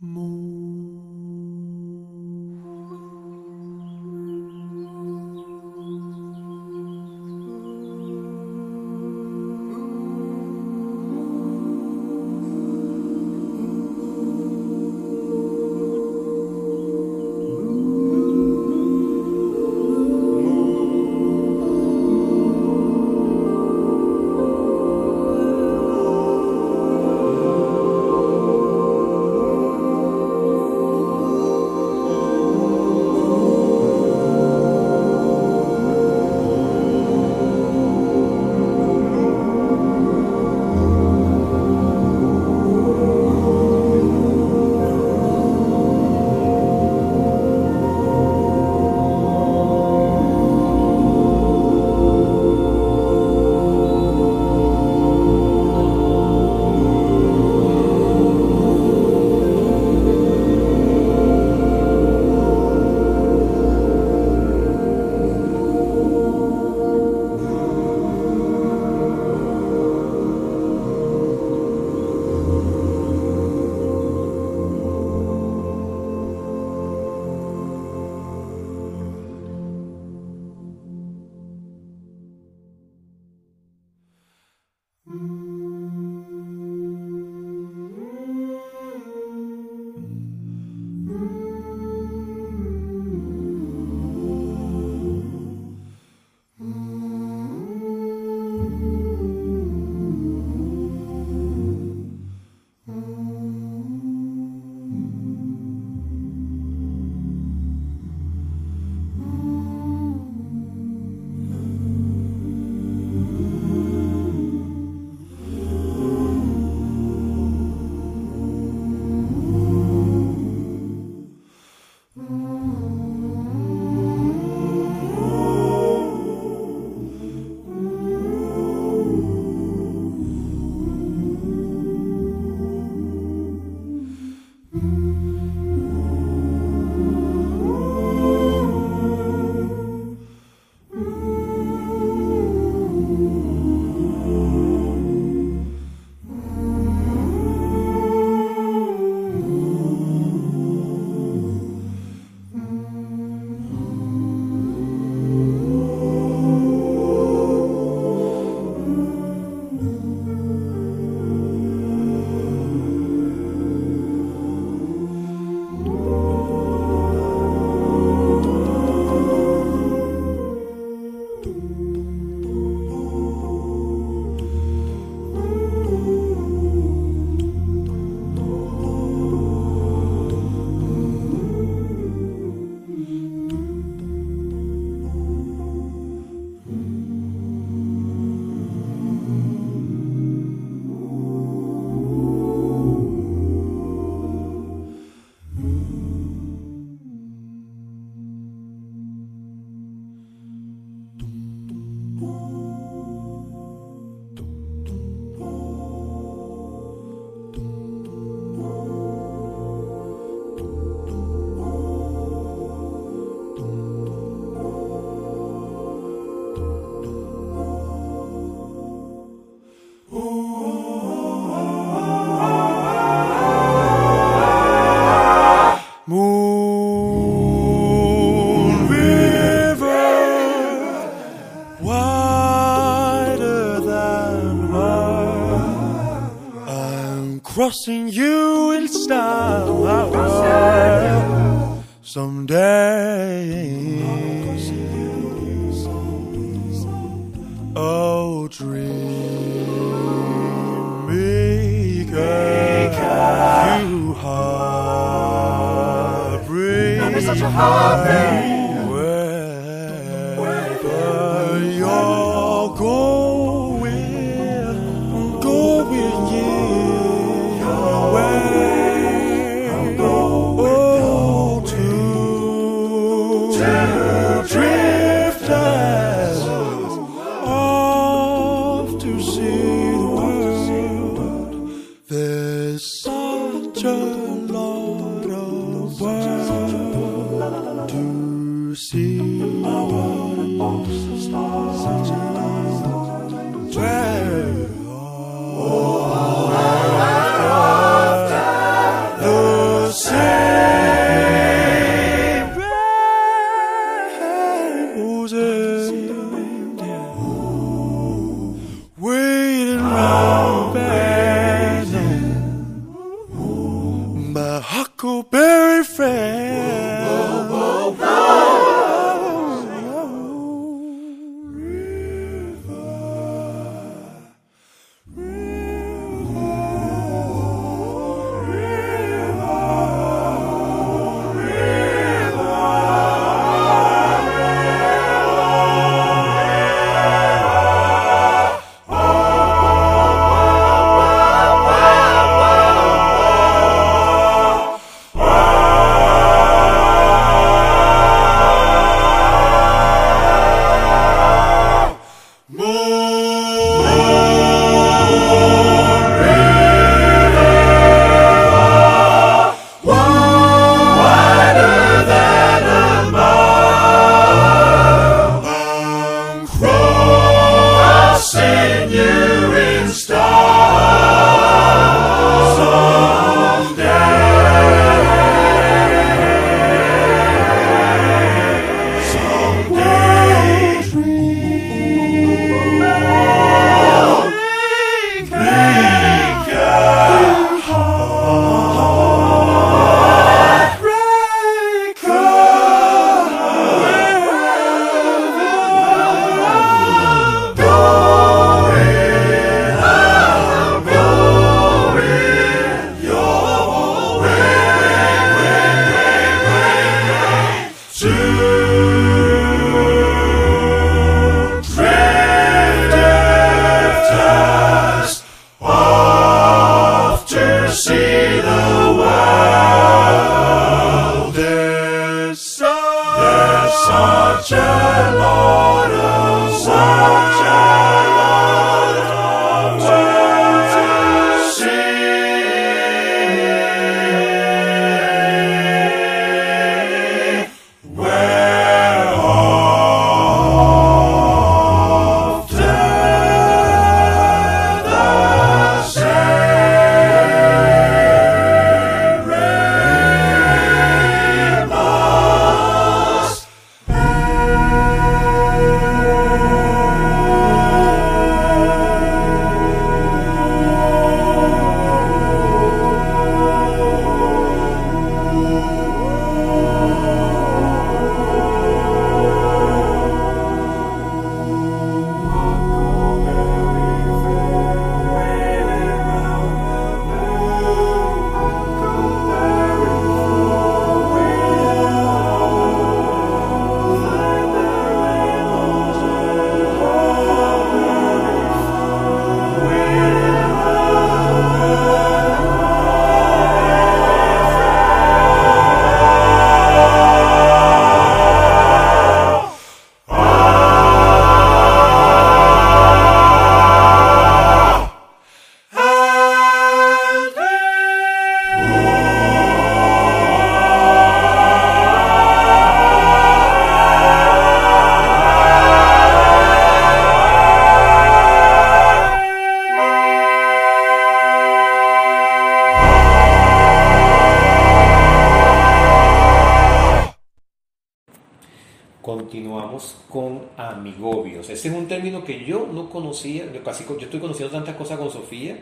[SPEAKER 1] [LAUGHS] Ese es un término que yo no conocía, yo, casi, yo estoy conociendo tantas cosas con Sofía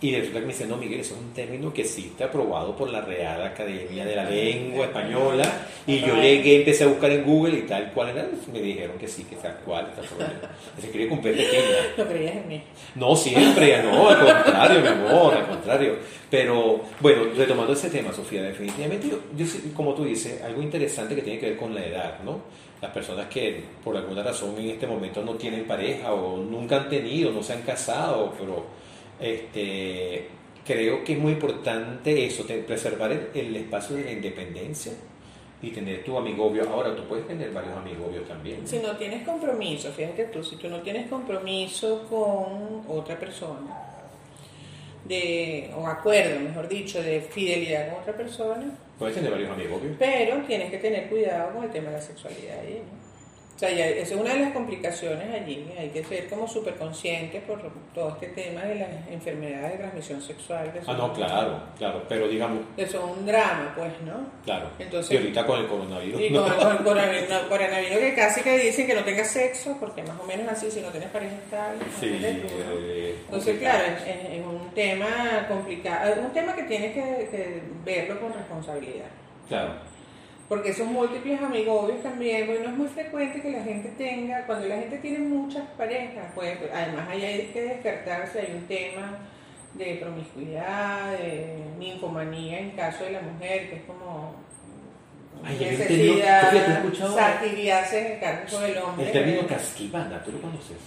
[SPEAKER 1] y resulta que me dice, no, Miguel, eso es un término que existe aprobado por la Real Academia de la Lengua Española. Y yo llegué, empecé a buscar en Google y tal cual era. Me dijeron que sí, que tal cual. Se escribe con P pequeña. [LAUGHS]
[SPEAKER 2] ¿No creías en mí?
[SPEAKER 1] No, siempre, no, al contrario, mi amor, al contrario. Pero retomando ese tema, Sofía, definitivamente, yo, yo, como tú dices, algo interesante que tiene que ver con la edad, ¿no? Las personas que por alguna razón en este momento no tienen pareja o nunca han tenido, no se han casado, pero este, creo que es muy importante eso, preservar el, espacio de la independencia y tener tu amigobio. Ahora, tú puedes tener varios amigobios también.
[SPEAKER 2] Si no tienes compromiso, fíjate tú, si tú no tienes compromiso con otra persona, de, o acuerdo, mejor dicho, de fidelidad con otra persona.
[SPEAKER 1] Puedes tener varios amigobios.
[SPEAKER 2] Pero tienes que tener cuidado con el tema de la sexualidad ahí, ¿no? O sea, ya, esa es una de las complicaciones allí. Hay que ser como súper conscientes por todo este tema de las enfermedades de transmisión sexual.
[SPEAKER 1] ah, no, claro, claro, pero digamos...
[SPEAKER 2] Eso es un drama, pues, ¿no?
[SPEAKER 1] Claro. Entonces, y ahorita con el coronavirus.
[SPEAKER 2] Y con, el [LAUGHS] coronavirus, que casi que dicen que no tengas sexo, porque más o menos así, si no tienes pareja estable.
[SPEAKER 1] Sí, eh,
[SPEAKER 2] Entonces, claro, es, un tema complicado, es un tema que tienes que, que verlo con responsabilidad.
[SPEAKER 1] Claro
[SPEAKER 2] porque son múltiples amigobios también, bueno, es muy frecuente que la gente tenga, cuando la gente tiene muchas parejas, pues además hay que descartarse, hay un tema de promiscuidad, de ninfomanía en caso de la mujer, que es como
[SPEAKER 1] Ay, necesidad
[SPEAKER 2] satiriarse en el caso del hombre.
[SPEAKER 1] El término casquivana, ¿tú lo conoces?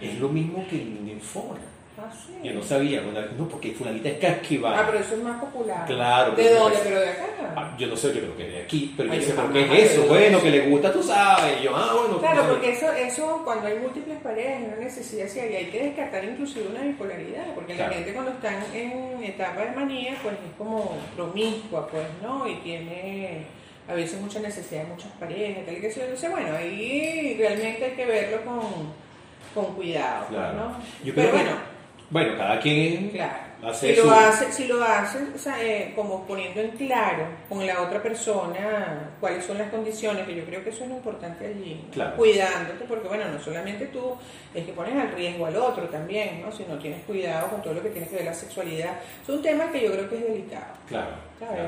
[SPEAKER 1] Es lo mismo que ninfona.
[SPEAKER 2] Ah,
[SPEAKER 1] Yo no sabía, no, porque fulanita es casquivana.
[SPEAKER 2] Ah, pero eso es más popular.
[SPEAKER 1] Claro.
[SPEAKER 2] ¿De dónde? ¿Pero de acá?
[SPEAKER 1] Ah, yo no sé, yo creo que de aquí, pero yo sé por qué es eso. Bueno, que le gusta, tú sabes. yo, ah, bueno.
[SPEAKER 2] Claro, porque eso, eso, cuando hay múltiples parejas, una necesidad, sí, hay que descartar inclusive una bipolaridad, porque la gente cuando están en etapa de manía, pues es como promiscua, pues, ¿no? Y tiene a veces mucha necesidad de muchas parejas, tal y que sea. Entonces, bueno, ahí realmente hay que verlo con, con cuidado, pues, claro. ¿no?
[SPEAKER 1] Yo pero bueno bueno, cada quien
[SPEAKER 2] hace si lo hace, si lo hace eh, como poniendo en claro con la otra persona cuáles son las condiciones, que yo creo que eso es lo importante allí, cuidándote, porque bueno, no solamente tú, es que pones al riesgo al otro también, ¿no? Si no tienes cuidado con todo lo que tiene que ver la sexualidad, es un tema que yo creo que es delicado.
[SPEAKER 1] Claro.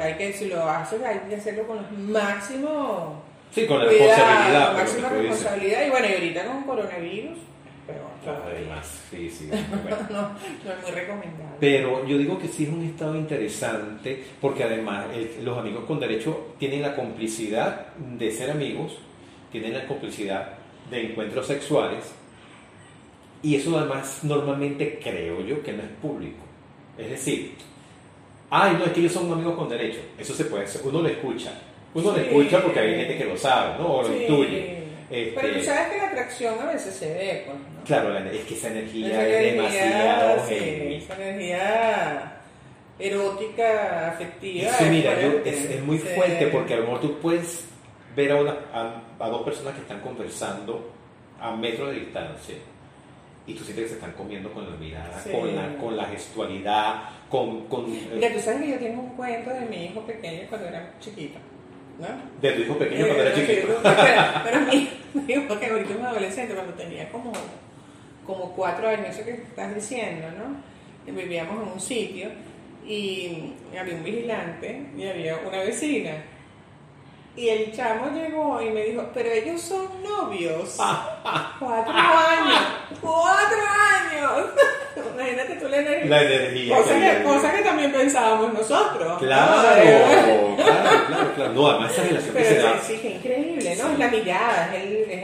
[SPEAKER 2] Hay que, si lo haces, hay que hacerlo con los máximos
[SPEAKER 1] Sí, con la responsabilidad.
[SPEAKER 2] Máxima responsabilidad. Y bueno, y ahorita con coronavirus,
[SPEAKER 1] Además, sí, sí. [LAUGHS]
[SPEAKER 2] no, no, es muy recomendable.
[SPEAKER 1] Pero yo digo que sí es un estado interesante porque además los amigos con derecho tienen la complicidad de ser amigos, tienen la complicidad de encuentros sexuales y eso además normalmente creo yo que no es público. Es decir, ay, no, es que ellos son amigos con derecho. Eso se puede hacer, uno lo escucha. Uno lo escucha porque hay gente que lo sabe, ¿no? O lo intuye.
[SPEAKER 2] Pero tú este, sabes que la atracción a veces se ve, pues, ¿no?
[SPEAKER 1] Claro, es que esa energía es demasiado...
[SPEAKER 2] Sí, esa energía erótica, afectiva.
[SPEAKER 1] Es mira, es, muy fuerte porque a lo mejor tú puedes ver a, una, a, dos personas que están conversando a metros de distancia y tú sientes que se están comiendo con la mirada, con, la, con la gestualidad, con... con
[SPEAKER 2] Mira, tú sabes que yo tengo un cuento de mi hijo pequeño cuando era chiquito. ¿No?
[SPEAKER 1] De tu hijo pequeño cuando era chiquito.
[SPEAKER 2] Pero, mi, [LAUGHS] hijo que ahorita es un adolescente, cuando tenía como, como cuatro años, eso que estás diciendo, ¿no? Vivíamos en un sitio y había un vigilante y había una vecina. Y el chamo llegó y me dijo, pero ellos son novios. cuatro años. Cuatro años. [LAUGHS] Imagínate tú la energía.
[SPEAKER 1] La energía.
[SPEAKER 2] Cosa que, también pensábamos nosotros.
[SPEAKER 1] Claro, claro, claro, claro. No, además esa relación
[SPEAKER 2] que se da. Sí, que increíble, ¿no? Es la mirada, es es el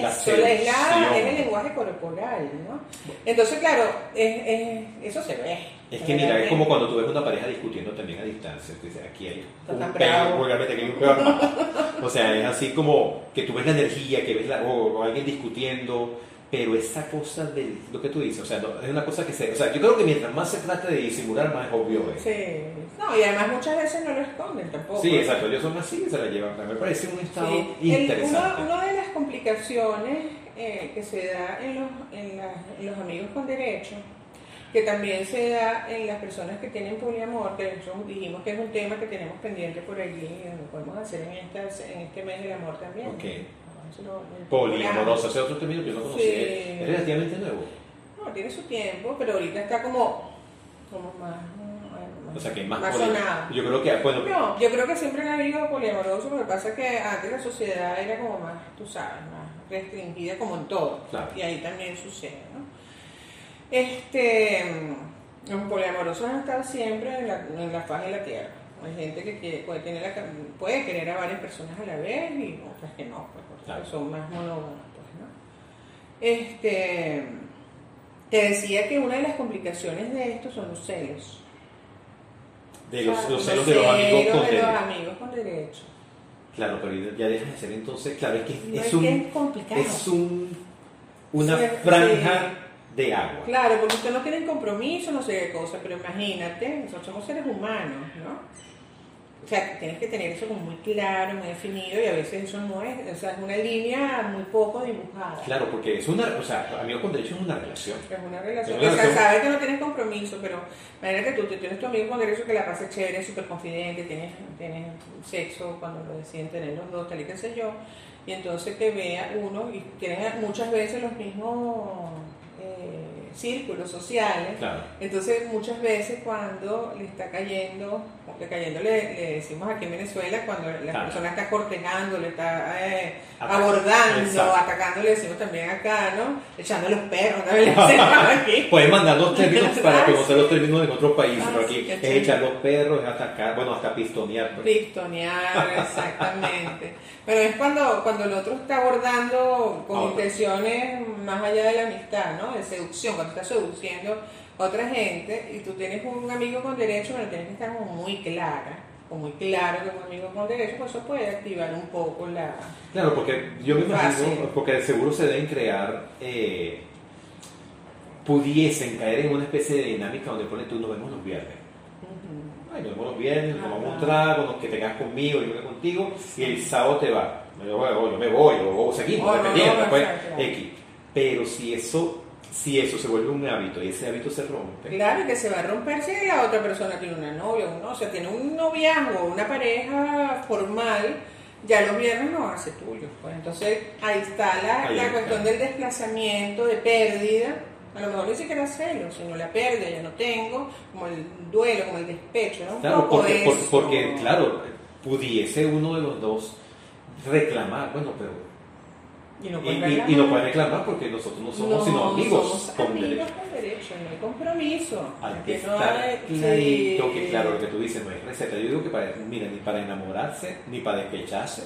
[SPEAKER 2] gesto, la es, es el lenguaje corporal, ¿no? Entonces, claro, es, es, eso se ve.
[SPEAKER 1] Es que mira, es como cuando tú ves una pareja discutiendo también a distancia. Tú dices, aquí hay un peo, obviamente aquí hay un peo O sea, es así como que tú ves la energía, que ves la, o alguien discutiendo pero esa cosa de lo que tú dices, o sea, es una cosa que se... O sea, yo creo que mientras más se trate de disimular, más obvio
[SPEAKER 2] es. Sí, no, y además muchas veces no lo esconden tampoco.
[SPEAKER 1] Sí, exacto, ellos son así, se la llevan. Me parece un estado interesante.
[SPEAKER 2] una de las complicaciones eh, que se da en los, en, en los amigos con derecho, que también se da en las personas que tienen poliamor, que dijimos que es un tema que tenemos pendiente por allí, lo podemos hacer en, esta, en este mes del amor también.
[SPEAKER 1] Okay Poliamoroso, ese otro término que yo no conocía.
[SPEAKER 2] Sí.
[SPEAKER 1] Es relativamente nuevo.
[SPEAKER 2] No, tiene su tiempo, pero ahorita está como, como más,
[SPEAKER 1] O sea, que hay más,
[SPEAKER 2] más sonado.
[SPEAKER 1] Yo creo que, bueno,
[SPEAKER 2] No, yo creo que siempre han habido poliamorosos, lo que pasa es que antes la sociedad era como más, tú sabes, más restringida como en todo.
[SPEAKER 1] Claro.
[SPEAKER 2] Y ahí también sucede, ¿no? Este, los poliamorosos han estado siempre en la, en la faz de la tierra. Hay gente que quiere- puede, tener la, puede querer a varias personas a la vez y otras que no, pues, otras
[SPEAKER 1] Claro.
[SPEAKER 2] que son más monógamas, pues, ¿no? Este, te decía que una de las complicaciones de esto son los celos.
[SPEAKER 1] de los, los celos de los amigos con
[SPEAKER 2] de los
[SPEAKER 1] derecho.
[SPEAKER 2] amigos con derecho.
[SPEAKER 1] Claro, pero ya deja de ser entonces, claro, es que
[SPEAKER 2] No
[SPEAKER 1] es,
[SPEAKER 2] es
[SPEAKER 1] un,
[SPEAKER 2] que es complicado.
[SPEAKER 1] es un, una franja de agua.
[SPEAKER 2] Claro, porque usted no tiene compromiso, no sé qué cosa, pero imagínate, nosotros somos seres humanos, ¿no? O sea, tienes que tener eso como muy claro, muy definido, y a veces eso no es, o sea, es una línea muy poco dibujada.
[SPEAKER 1] Claro, porque es una, o sea, amigos con derecho es una relación.
[SPEAKER 2] Es una relación.
[SPEAKER 1] Es una
[SPEAKER 2] o sea,
[SPEAKER 1] relación.
[SPEAKER 2] sabes que no tienes compromiso, pero imagínate tú, tú tienes tu amigo con derecho que la pasa chévere, súper confidente, tienes, tienes sexo cuando lo deciden tener los dos, tal y qué sé yo, y entonces que vea uno, y tienes muchas veces los mismos eh, círculos sociales,
[SPEAKER 1] Claro.
[SPEAKER 2] entonces muchas veces cuando le está cayendo, le cayendo le, le decimos aquí en Venezuela, cuando la
[SPEAKER 1] Claro.
[SPEAKER 2] persona está cortejando, le está eh, abordando,
[SPEAKER 1] Exacto.
[SPEAKER 2] atacando, le decimos también acá, ¿no? Echando los perros, [LAUGHS] aquí.
[SPEAKER 1] Puedes mandar los términos [LAUGHS] para
[SPEAKER 2] Ah,
[SPEAKER 1] conocer los términos en otros países, pero aquí es echar los perros, es atacar, bueno, hasta pistonear. pues.
[SPEAKER 2] Pistonear, [LAUGHS] exactamente. Pero es cuando, cuando el otro está abordando con intenciones más allá de la amistad, ¿no? De seducción, cuando está seduciendo a otra gente y tú tienes un amigo con derecho, pero tienes que estar como muy clara, o muy claro que un amigo con derecho, pues eso puede activar un poco la...
[SPEAKER 1] Claro, porque yo me imagino, porque de seguro se deben crear, eh, pudiesen caer en una especie de dinámica donde pone tú nos vemos los viernes.
[SPEAKER 2] Ujú.
[SPEAKER 1] Ay, nos vemos los viernes, nos tomamos un
[SPEAKER 2] Ajá.
[SPEAKER 1] trago, nos que tengas conmigo, yo me contigo, y el sábado te va. Yo, bueno, yo me voy, o, o seguimos,
[SPEAKER 2] Oh, no,
[SPEAKER 1] dependiendo,
[SPEAKER 2] no,
[SPEAKER 1] pues,
[SPEAKER 2] exacto.
[SPEAKER 1] X. Pero si eso, si eso se vuelve un hábito y ese hábito se rompe,
[SPEAKER 2] Claro, y que se va a romper si la otra persona tiene una novia o no, o sea, tiene un noviazgo, una pareja formal, ya los viernes no ser tuyos. Pues entonces ahí está la,
[SPEAKER 1] Ahí
[SPEAKER 2] la
[SPEAKER 1] está.
[SPEAKER 2] cuestión del desplazamiento, de pérdida. A lo mejor ni siquiera celos, sino la pérdida, ya no tengo, como el duelo, como el despecho, ¿no?
[SPEAKER 1] Claro, porque, por- porque, claro, pudiese uno de los dos reclamar, bueno, pero.
[SPEAKER 2] Y no pueden
[SPEAKER 1] y-
[SPEAKER 2] reclamar.
[SPEAKER 1] y no pueden reclamar porque nosotros no somos
[SPEAKER 2] No,
[SPEAKER 1] sino amigos
[SPEAKER 2] somos
[SPEAKER 1] con
[SPEAKER 2] amigos
[SPEAKER 1] derecho.
[SPEAKER 2] con derecho, no hay compromiso.
[SPEAKER 1] Hay que
[SPEAKER 2] no
[SPEAKER 1] estar clarito
[SPEAKER 2] sí.
[SPEAKER 1] que, claro, lo que tú dices no es receta. Yo digo que para, mira, ni para enamorarse, ni para despecharse,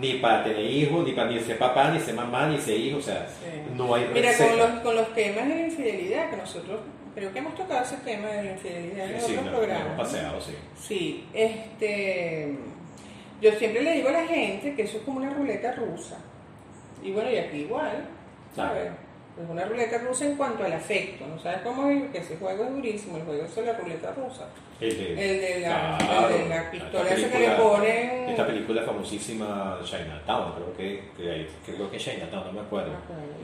[SPEAKER 1] ni para tener hijos, ni para ni ser papá, ni ser mamá, ni ser hijo, o sea,
[SPEAKER 2] Sí.
[SPEAKER 1] no hay
[SPEAKER 2] Mira,
[SPEAKER 1] receta.
[SPEAKER 2] con los, con los temas de la infidelidad, que nosotros creo que hemos tocado ese tema de la infidelidad en
[SPEAKER 1] Sí,
[SPEAKER 2] otros
[SPEAKER 1] no,
[SPEAKER 2] programas.
[SPEAKER 1] hemos paseado, sí.
[SPEAKER 2] Sí, este, yo siempre le digo a la gente que eso es como una ruleta rusa. Y bueno, y aquí igual, ¿sabes? Es una ruleta rusa en cuanto al afecto, ¿no sabes cómo es? Que ese juego es durísimo, el juego es la ruleta rusa.
[SPEAKER 1] El de,
[SPEAKER 2] El de la,
[SPEAKER 1] Claro,
[SPEAKER 2] el de la pistola esa que le ponen...
[SPEAKER 1] Esta película famosísima, Chinatown, creo que, que, creo que Chinatown, no me acuerdo.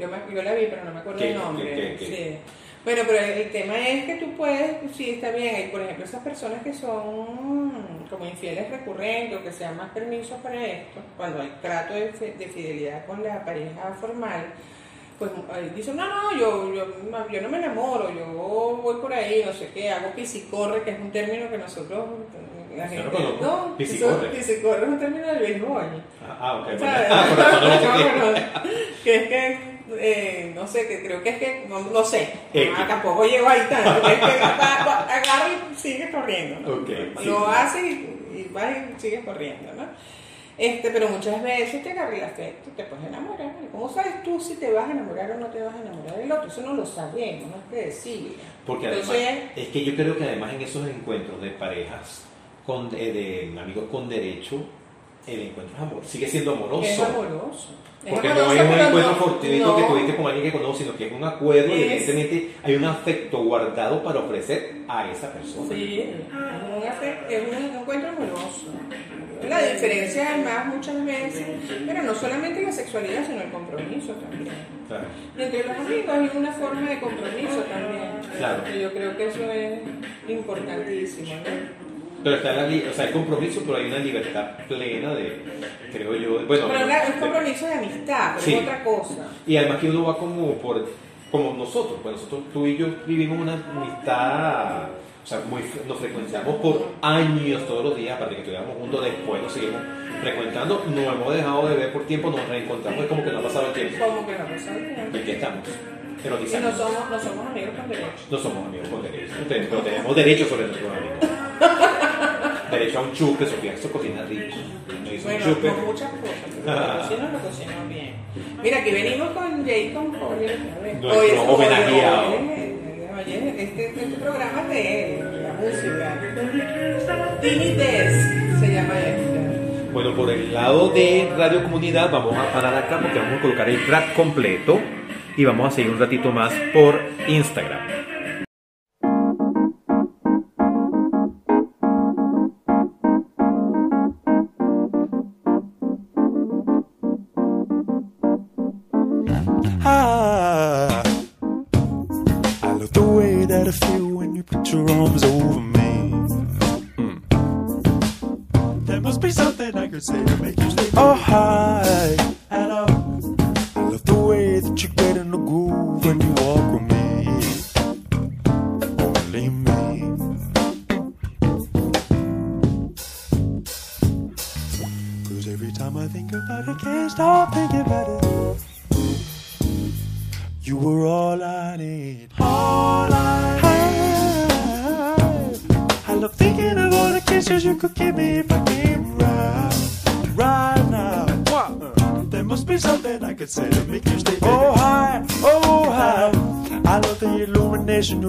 [SPEAKER 2] Yo, me- yo la vi, pero no me acuerdo
[SPEAKER 1] ¿Qué-
[SPEAKER 2] el nombre.
[SPEAKER 1] qué- qué- qué?
[SPEAKER 2] sí. Bueno, pero el, tema es que tú puedes, sí, está bien, por ejemplo, esas personas que son como infieles recurrentes o que sean más permisos para esto, cuando hay trato de, fi- de fidelidad con la pareja formal, pues dicen, no, no, yo, yo, no, yo no me enamoro, yo voy por ahí, no sé qué, hago pisicorre, que es un término que nosotros, la
[SPEAKER 1] Yo no
[SPEAKER 2] gente,
[SPEAKER 1] conozco.
[SPEAKER 2] no,
[SPEAKER 1] Pisicorre.
[SPEAKER 2] eso- pisicorre es un término del béisbol.
[SPEAKER 1] Ah, ah, ok. bueno. [LAUGHS] Ah, [LAUGHS] por razón no lo.
[SPEAKER 2] No, no, que es que, eh, no sé, que creo que es que, no, no sé,
[SPEAKER 1] X.
[SPEAKER 2] Ah, tampoco llego ahí tanto, es que [LAUGHS] agarra y sigue corriendo, ¿no?
[SPEAKER 1] Ok, sí.
[SPEAKER 2] Lo hace y, y vas y sigues corriendo, ¿no? Este, pero muchas veces te agarra el afecto y te puedes enamorar. ¿Y ¿Cómo sabes tú si te vas a enamorar o no te vas a enamorar del otro? Eso no lo sabemos, no es que decirlo.
[SPEAKER 1] Porque además,
[SPEAKER 2] Entonces,
[SPEAKER 1] es que yo creo que además en esos encuentros de parejas, con, eh, de amigos con derecho, el encuentro es amor, sigue siendo amoroso.
[SPEAKER 2] es amoroso.
[SPEAKER 1] Porque no es un encuentro
[SPEAKER 2] no-
[SPEAKER 1] fortuito que tuviste con alguien que conoces, sino que es un acuerdo y
[SPEAKER 2] Es-
[SPEAKER 1] evidentemente hay un afecto guardado para ofrecer a esa persona.
[SPEAKER 2] Sí, es un, afecto- es un encuentro amoroso. La diferencia además muchas veces, pero no solamente la sexualidad, sino el compromiso también.
[SPEAKER 1] Claro.
[SPEAKER 2] Y entre los amigos hay una forma de compromiso también.
[SPEAKER 1] Claro.
[SPEAKER 2] Y yo creo que eso es importantísimo, ¿no?
[SPEAKER 1] Pero está la o sea, hay compromiso, pero hay una libertad plena de, creo yo. Bueno,
[SPEAKER 2] Pero es
[SPEAKER 1] de-
[SPEAKER 2] compromiso de amistad, pero
[SPEAKER 1] Sí.
[SPEAKER 2] es otra cosa.
[SPEAKER 1] y además que uno va como por como nosotros, pues nosotros tú y yo vivimos una amistad, o sea, muy, nos frecuentamos por años todos los días, aparte que estuviéramos juntos después, nos seguimos frecuentando, no hemos dejado de ver por tiempo, nos reencontramos, es como que no ha pasado el tiempo.
[SPEAKER 2] Como que no pasa el tiempo.
[SPEAKER 1] Aquí estamos,
[SPEAKER 2] Y
[SPEAKER 1] erotizando.
[SPEAKER 2] no somos, no somos amigos con derecho.
[SPEAKER 1] No somos amigos con derecho, pero pero tenemos derecho sobre nuestros amigos. [LAUGHS] derecho a un chupe, Sofía, esto cocina rico. No hizo un
[SPEAKER 2] Bueno,
[SPEAKER 1] chupe.
[SPEAKER 2] con muchas cosas, pero cocino lo cocino bien. Mira, aquí venimos con Jacob Collier.
[SPEAKER 1] Nuestro
[SPEAKER 2] Hoy es-
[SPEAKER 1] homenajeado.
[SPEAKER 2] Oye, este, este programa es de la música. Tiny Desk se llama este.
[SPEAKER 1] Bueno, por el lado de Radio Comunidad vamos a parar acá porque vamos a colocar el track completo y vamos a seguir un ratito más por Instagram.
[SPEAKER 3] Ah,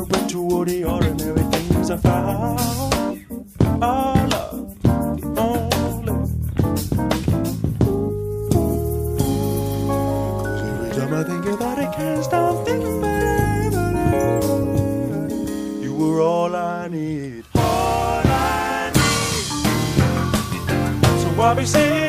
[SPEAKER 3] illumination you bring to all the ordinary things I found. Oh love, love. Every time I think about it, can't stop thinking. You were all I need. All I need. So I'll be singing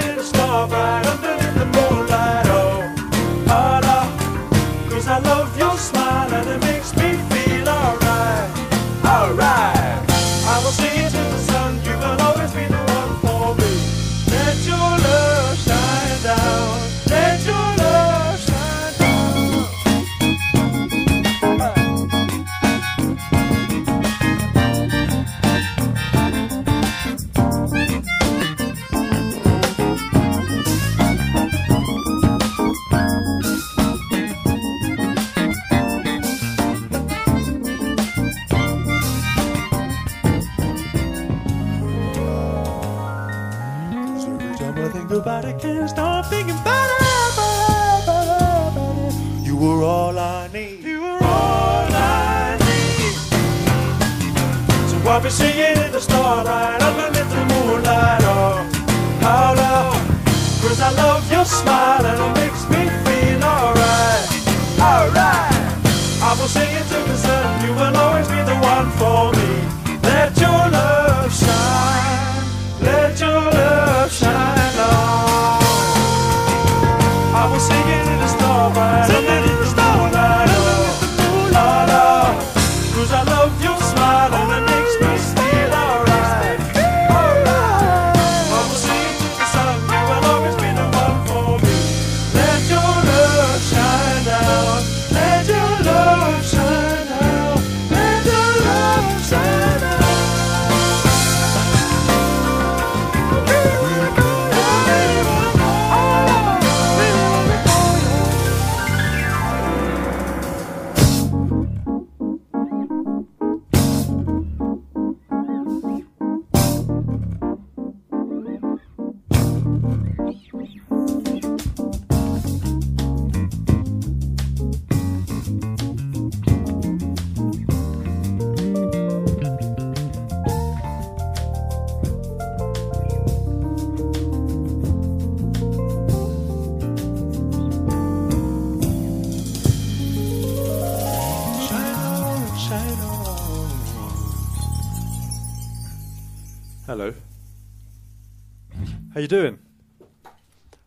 [SPEAKER 3] you
[SPEAKER 4] doing?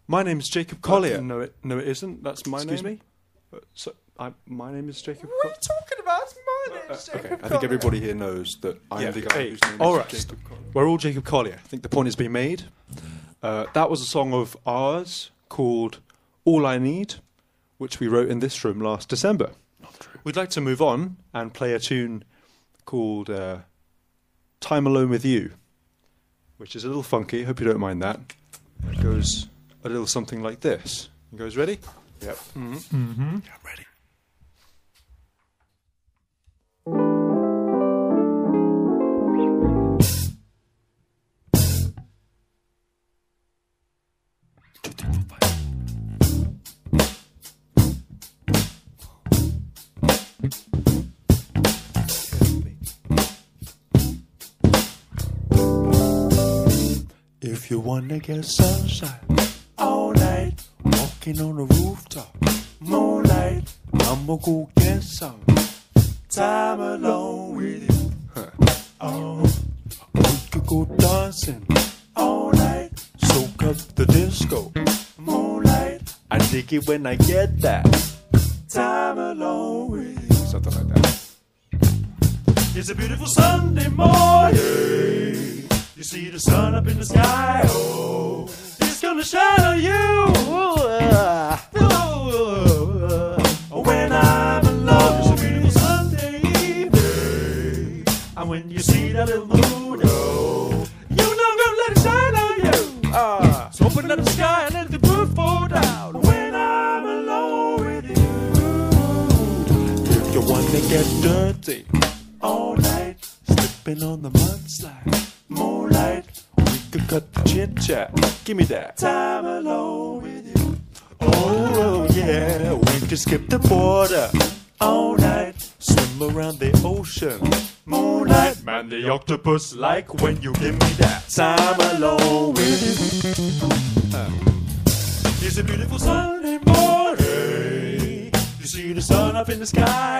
[SPEAKER 4] My name's Jacob Collier. no, it, no, it isn't. That's my
[SPEAKER 5] Excuse
[SPEAKER 4] name.
[SPEAKER 5] me?
[SPEAKER 4] Uh, So, I, my name is Jacob.
[SPEAKER 5] What are you talking about? My name.
[SPEAKER 4] Uh,
[SPEAKER 5] Jacob
[SPEAKER 4] okay, I think everybody here knows that I'm
[SPEAKER 5] Yeah,
[SPEAKER 4] the guy
[SPEAKER 5] hey,
[SPEAKER 4] whose name
[SPEAKER 5] all
[SPEAKER 4] is
[SPEAKER 5] right.
[SPEAKER 4] Jacob Collier.
[SPEAKER 5] We're all Jacob Collier. I think the point has been made.
[SPEAKER 4] Uh, that was a song of ours called All I Need, which we wrote in this room last December. Not true. We'd like to move on and play a tune called uh, Time Alone with You, which is a little funky. Hope you don't mind that. It goes a little something like this. You guys ready?
[SPEAKER 1] Yep.
[SPEAKER 4] Mm-hmm. Mm-hmm.
[SPEAKER 3] I'm ready. Wanna get sunshine all night, walking on the rooftop, moonlight, I'ma go get some time alone with you. Oh, we could go dancing all night, soak up the disco, moonlight. I dig it when I get that time alone with you.
[SPEAKER 4] Something like that.
[SPEAKER 3] It's a beautiful Sunday morning. You see the sun up in the sky. Oh, it's gonna shine on you. Oh, octopus like when you give me that time alone with you. Uh. It's a beautiful Sunday morning. You see the sun up in the sky.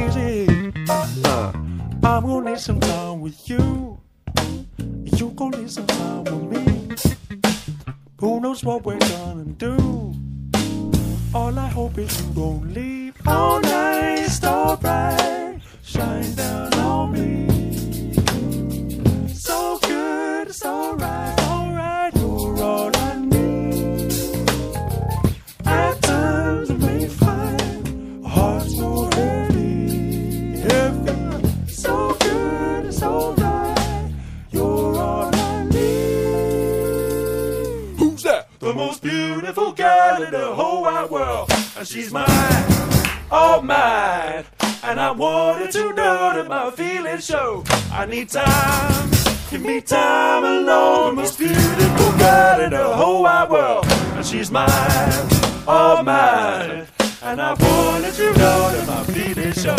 [SPEAKER 3] Easy. Uh, I'm gonna need some time with you. You gonna need some time with me. Who knows what we're gonna do? All I hope is you don't leave. All night, star bright, shine down on me. So good, it's alright, girl in the whole wide world, and she's mine, all mine. And I wanted to know that my feelings show. I need time, give me time alone. Most beautiful girl in the whole wide world, and she's mine, all mine. And I wanted to know that my feelings show.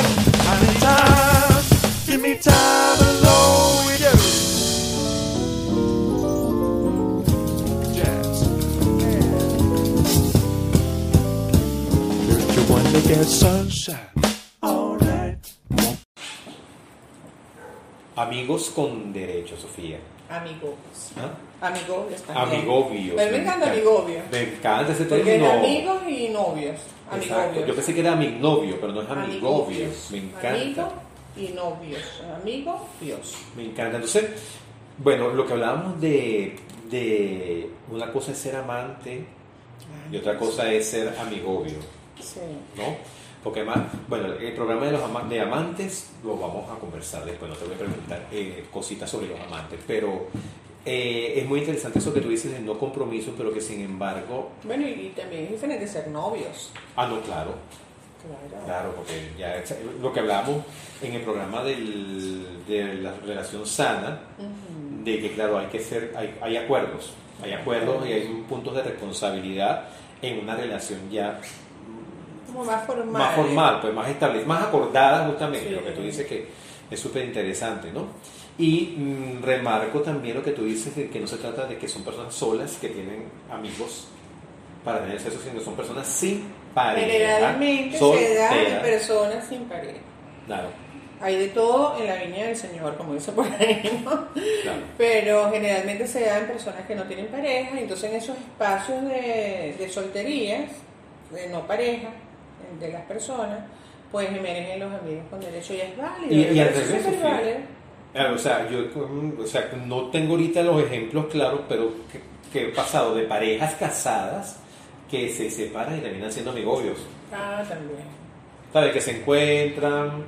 [SPEAKER 3] I need time, give me time alone
[SPEAKER 1] Amigos con derecho, Sofía.
[SPEAKER 2] Amigos.
[SPEAKER 1] ¿Ah?
[SPEAKER 2] Amigobios también.
[SPEAKER 1] Amigobios.
[SPEAKER 2] Me encanta amigobio.
[SPEAKER 1] Me encanta ese
[SPEAKER 2] Porque es
[SPEAKER 1] término.
[SPEAKER 2] amigos y novios.
[SPEAKER 1] Exacto.
[SPEAKER 2] Amigobios.
[SPEAKER 1] Yo pensé que era amigovio, pero no es amigobios.
[SPEAKER 2] Amigobios.
[SPEAKER 1] Me encanta.
[SPEAKER 2] Amigo y novios. Amigo, Dios.
[SPEAKER 1] Me encanta. Entonces, bueno, lo que hablábamos de, de una cosa es ser amante y otra cosa es ser amigobio,
[SPEAKER 2] Sí.
[SPEAKER 1] ¿no? Porque además, bueno, el programa de los ama- de amantes lo vamos a conversar después, no te voy a preguntar eh, cositas sobre los amantes, pero eh, es muy interesante eso que tú dices de no compromiso, pero que sin embargo,
[SPEAKER 2] Bueno, y, también es diferente ser novios.
[SPEAKER 1] ah, no, claro,
[SPEAKER 2] Claro.
[SPEAKER 1] Claro, porque ya lo que hablamos en el programa del- de la relación sana, de que claro, hay que ser, hay, hay acuerdos, hay acuerdos y hay puntos de responsabilidad en una relación ya
[SPEAKER 2] Como más formal.
[SPEAKER 1] más formal, pues más establecida, más acordada justamente,
[SPEAKER 2] Sí.
[SPEAKER 1] lo que tú dices que es súper interesante, ¿no? Y mm, remarco también lo que tú dices de que no se trata de que son personas solas que tienen amigos para tener sexo, sino que son personas sin pareja.
[SPEAKER 2] Generalmente se da en personas sin pareja.
[SPEAKER 1] Claro,
[SPEAKER 2] Hay de todo en la viña del Señor, como dice por ahí, ¿no?
[SPEAKER 1] claro.
[SPEAKER 2] Pero generalmente se da en personas que no tienen pareja, entonces en esos espacios de, de solterías, de no pareja, de las personas, pues emergen los amigos con derecho y es válido.
[SPEAKER 1] Y- y
[SPEAKER 2] válido.
[SPEAKER 1] Claro, o sea, yo o sea, no tengo ahorita los ejemplos claros, pero que, que he pasado de parejas casadas que se separan y terminan siendo amigobios.
[SPEAKER 2] Ah, también.
[SPEAKER 1] ¿Sabes? Que se encuentran.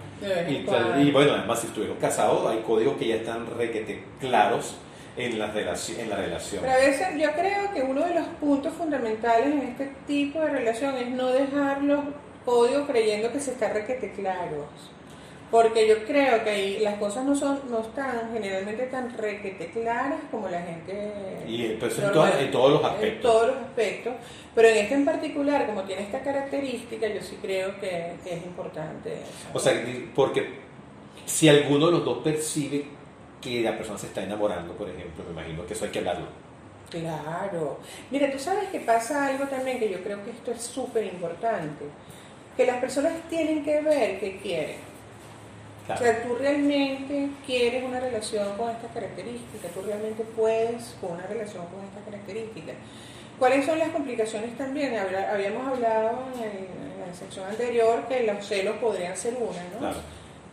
[SPEAKER 1] Y, bueno, además, si estuvieron casados, hay códigos que ya están requete claros en la, relaci- en la relación.
[SPEAKER 2] Pero a veces yo creo que uno de los puntos fundamentales en este tipo de relación es no dejar códigos creyendo que se está requete claros. Porque yo creo que ahí las cosas no son no están generalmente tan requete claras como la gente...
[SPEAKER 1] Y, en, en todos los
[SPEAKER 2] En
[SPEAKER 1] aspectos.
[SPEAKER 2] todos los aspectos. Pero en este en particular, como tiene esta característica, yo sí creo que, que es importante.
[SPEAKER 1] O sea, porque si alguno de los dos percibe que la persona se está enamorando, por ejemplo, me imagino que eso hay que hablarlo.
[SPEAKER 2] Claro. Mira, tú sabes que pasa algo también que yo creo que esto es súper importante. Que las personas tienen que ver qué quieren.
[SPEAKER 1] Claro.
[SPEAKER 2] O sea, tú realmente quieres una relación con estas características, tú realmente puedes con una relación con estas características. ¿Cuáles son las complicaciones también? Habíamos hablado en, el- en la sección anterior que los celos podrían ser una, ¿no?
[SPEAKER 1] Claro.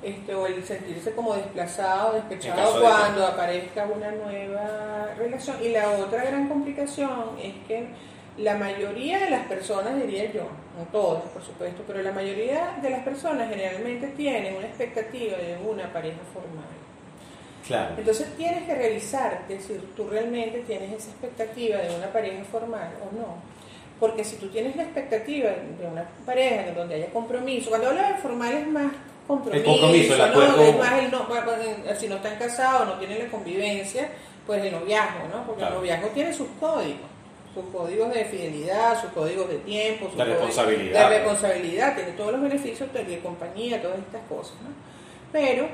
[SPEAKER 2] Este, o el sentirse como desplazado, despechado
[SPEAKER 1] de-
[SPEAKER 2] cuando aparezca una nueva relación. Y la otra gran complicación es que la mayoría de las personas, diría yo, no todas por supuesto, pero la mayoría de las personas generalmente tienen una expectativa de una pareja formal.
[SPEAKER 1] Claro.
[SPEAKER 2] Entonces tienes que revisarte si tú realmente tienes esa expectativa de una pareja formal o no. Porque si tú tienes la expectativa de una pareja donde haya compromiso, cuando hablo de formal es más compromiso,
[SPEAKER 1] compromiso, el
[SPEAKER 2] ¿no? Es más el no, eh, si no están casados, no tienen la convivencia, pues el noviazgo, ¿no? Porque
[SPEAKER 1] Claro.
[SPEAKER 2] el noviazgo tiene sus códigos, sus códigos de fidelidad, sus códigos de tiempo, sus
[SPEAKER 1] De
[SPEAKER 2] códigos
[SPEAKER 1] responsabilidad.
[SPEAKER 2] de responsabilidad, tiene todos los beneficios de, de compañía, todas estas cosas, ¿no? Pero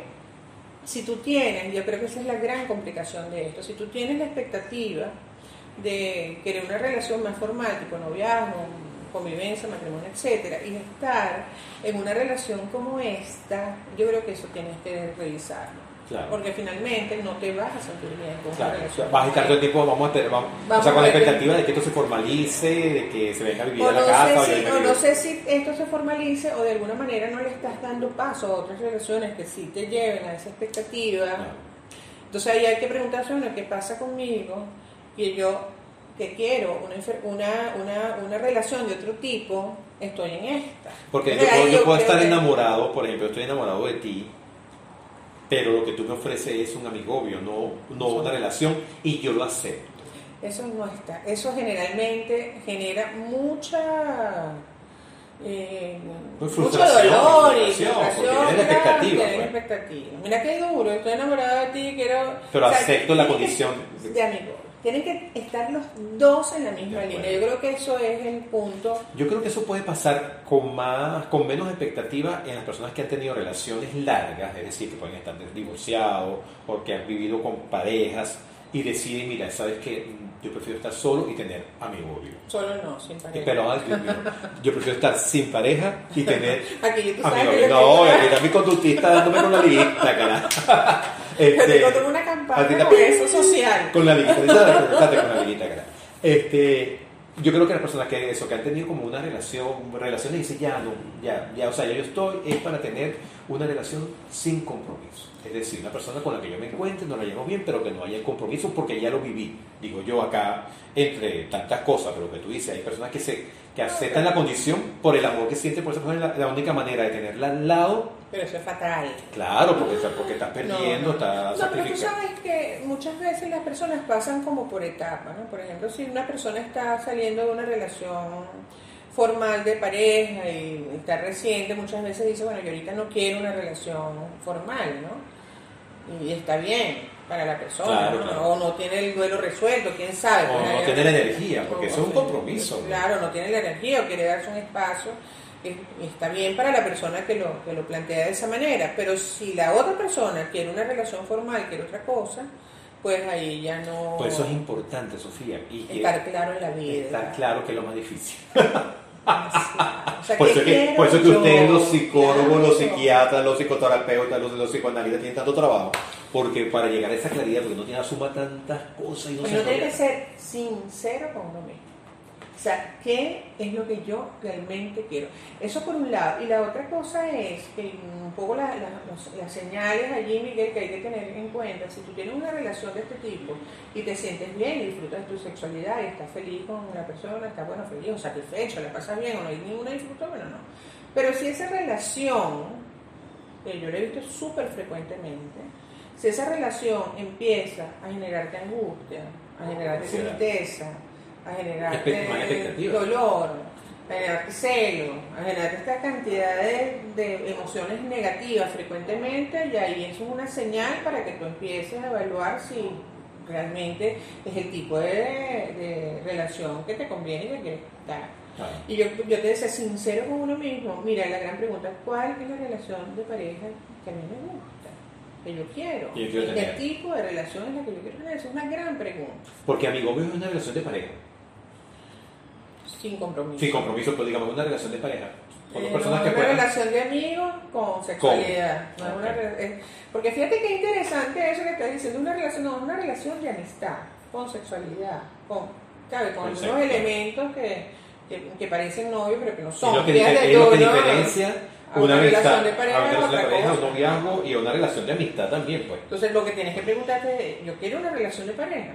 [SPEAKER 2] si tú tienes, yo creo que esa es la gran complicación de esto, si tú tienes la expectativa de querer una relación más formal, tipo noviazgo, convivencia, matrimonio, etcétera, y estar en una relación como esta, yo creo que eso tienes que revisarlo.
[SPEAKER 1] Claro.
[SPEAKER 2] Porque finalmente no te vas a sentir bien con una
[SPEAKER 1] Claro,
[SPEAKER 2] relación.
[SPEAKER 1] vas a estar todo el tiempo, vamos a tener, vamos,
[SPEAKER 2] Vamos
[SPEAKER 1] o sea, con la expectativa de que esto se formalice, de que se venga a vivir
[SPEAKER 2] O
[SPEAKER 1] a la
[SPEAKER 2] no,
[SPEAKER 1] casa.
[SPEAKER 2] sé si, o no sé si esto se formalice o de alguna manera no le estás dando paso a otras relaciones que sí te lleven a esa expectativa. Entonces ahí hay que preguntarse, bueno, ¿qué pasa conmigo? Que yo, que quiero una, una, una, relación de otro tipo, estoy en esta.
[SPEAKER 1] Porque yo, yo puedo estar enamorado, por ejemplo, estoy enamorado de ti, pero lo que tú me ofreces es un amigobio, no, no una relación, y yo lo acepto.
[SPEAKER 2] Eso no está. Eso generalmente genera mucha... eh,
[SPEAKER 1] Pues
[SPEAKER 2] mucho dolor y
[SPEAKER 1] frustración,
[SPEAKER 2] claro,
[SPEAKER 1] expectativa, pues.
[SPEAKER 2] expectativa. Mira qué duro, estoy enamorada de ti, quiero...
[SPEAKER 1] Pero acepto la condición.
[SPEAKER 2] De amigo. Tienen que estar los dos en la misma línea. Yo creo que eso es el punto.
[SPEAKER 1] Yo creo que eso puede pasar con más, con menos expectativa en las personas que han tenido relaciones largas, es decir, que pueden estar divorciados o que han vivido con parejas y deciden, mira, sabes que yo prefiero estar solo y tener amigobio.
[SPEAKER 2] Solo no, sin pareja.
[SPEAKER 1] Pero ay, Dios mío, yo prefiero estar sin pareja y tener [LAUGHS]
[SPEAKER 2] Aquí tú sabes
[SPEAKER 1] amigobio.
[SPEAKER 2] que yo
[SPEAKER 1] No, aquí está mi conductista dándome con la [LAUGHS] lista, carajo. Este,
[SPEAKER 2] Te digo, tengo una
[SPEAKER 1] a
[SPEAKER 2] campaña con eso social.
[SPEAKER 1] Con la liguita, [LAUGHS] con la liguita, cara. Este, yo creo que las personas que eso, que han tenido como una relación, relaciones dicen ya no, ya, ya, o sea, ya yo estoy, es para tener una relación sin compromiso. Es decir, una persona con la que yo me encuentre, no la llevo bien, pero que no haya compromiso porque ya lo viví. Digo yo acá, entre tantas cosas, pero que tú dices, hay personas que se que aceptan la condición por el amor que sienten por esa persona, es la, la única manera de tenerla al lado,
[SPEAKER 2] Pero eso es fatal.
[SPEAKER 1] claro, porque, porque estás perdiendo,
[SPEAKER 2] No,
[SPEAKER 1] estás
[SPEAKER 2] No, pero tú sabes que muchas veces las personas pasan como por etapas, ¿no? Por ejemplo, si una persona está saliendo de una relación formal de pareja y está reciente, muchas veces dice, bueno, yo ahorita no quiero una relación formal, ¿no? Y está bien para la persona,
[SPEAKER 1] Claro,
[SPEAKER 2] ¿no?
[SPEAKER 1] claro.
[SPEAKER 2] o no tiene el duelo resuelto, quién sabe.
[SPEAKER 1] O no tiene la energía, porque eso es un compromiso.
[SPEAKER 2] Claro, no tiene la energía o quiere darse un espacio. Está bien para la persona que lo, que lo plantea de esa manera, pero si la otra persona quiere una relación formal, quiere otra cosa, pues ahí ya no
[SPEAKER 1] Por eso es importante, Sofía, y
[SPEAKER 2] estar claro en la vida.
[SPEAKER 1] estar claro que es lo más difícil. [LAUGHS]
[SPEAKER 2] O sea,
[SPEAKER 1] Por
[SPEAKER 2] ¿qué
[SPEAKER 1] eso, que, por eso que
[SPEAKER 2] yo?
[SPEAKER 1] ustedes, los psicólogos, los psiquiatras, los psicoterapeutas, los, los psicoanalistas tienen tanto trabajo, porque para llegar a esa claridad, porque no tiene suma tantas cosas y no
[SPEAKER 2] Pues
[SPEAKER 1] se
[SPEAKER 2] uno tiene que ser sincero con uno mismo. O sea, ¿qué es lo que yo realmente quiero? Eso por un lado. Y la otra cosa es que un poco la- la- los- las señales allí, Miguel, que hay que tener en cuenta. Si tú tienes una relación de este tipo y te sientes bien, y disfrutas de tu sexualidad y estás feliz con la persona, estás bueno, feliz o satisfecho, la pasas bien o no hay ninguna disfruta, bueno, no. Pero si esa relación, que yo la he visto súper frecuentemente, si esa relación empieza a generarte angustia, a generarte tristeza, a generarte
[SPEAKER 1] expectativa.
[SPEAKER 2] dolor, a generarte celo, a generarte esta cantidad de, de emociones negativas frecuentemente, y ahí eso es una señal para que tú empieces a evaluar si realmente es el tipo de, de relación que te conviene y que quieres estar.
[SPEAKER 1] Claro.
[SPEAKER 2] Y yo, yo te decía, sincero con uno mismo, mira, la gran pregunta es cuál es la relación de pareja que a mí me gusta, que yo quiero,
[SPEAKER 1] Que yo quiero
[SPEAKER 2] ¿Y
[SPEAKER 1] tener.
[SPEAKER 2] qué tipo de relación es la que yo quiero tener. Es una gran pregunta,
[SPEAKER 1] Porque amigo mío es una relación de pareja,
[SPEAKER 2] sin compromiso.
[SPEAKER 1] sin compromiso, pero digamos una relación de pareja. Con dos
[SPEAKER 2] Eh,
[SPEAKER 1] personas
[SPEAKER 2] no,
[SPEAKER 1] que
[SPEAKER 2] una
[SPEAKER 1] puedan.
[SPEAKER 2] relación de amigos con sexualidad. No es una re- porque fíjate que interesante eso que estás diciendo, una relación, no, una relación de amistad, con sexualidad, con, ¿sabes? con
[SPEAKER 1] sexo.
[SPEAKER 2] elementos que, que, que parecen novios, pero que no son.
[SPEAKER 1] lo que, lo que diferencia
[SPEAKER 2] A
[SPEAKER 1] una
[SPEAKER 2] una
[SPEAKER 1] amistad,
[SPEAKER 2] relación de pareja
[SPEAKER 1] una relación de pareja, un noviazgo y una relación de amistad también, pues.
[SPEAKER 2] Entonces lo que tienes que preguntarte es, yo quiero una relación de pareja.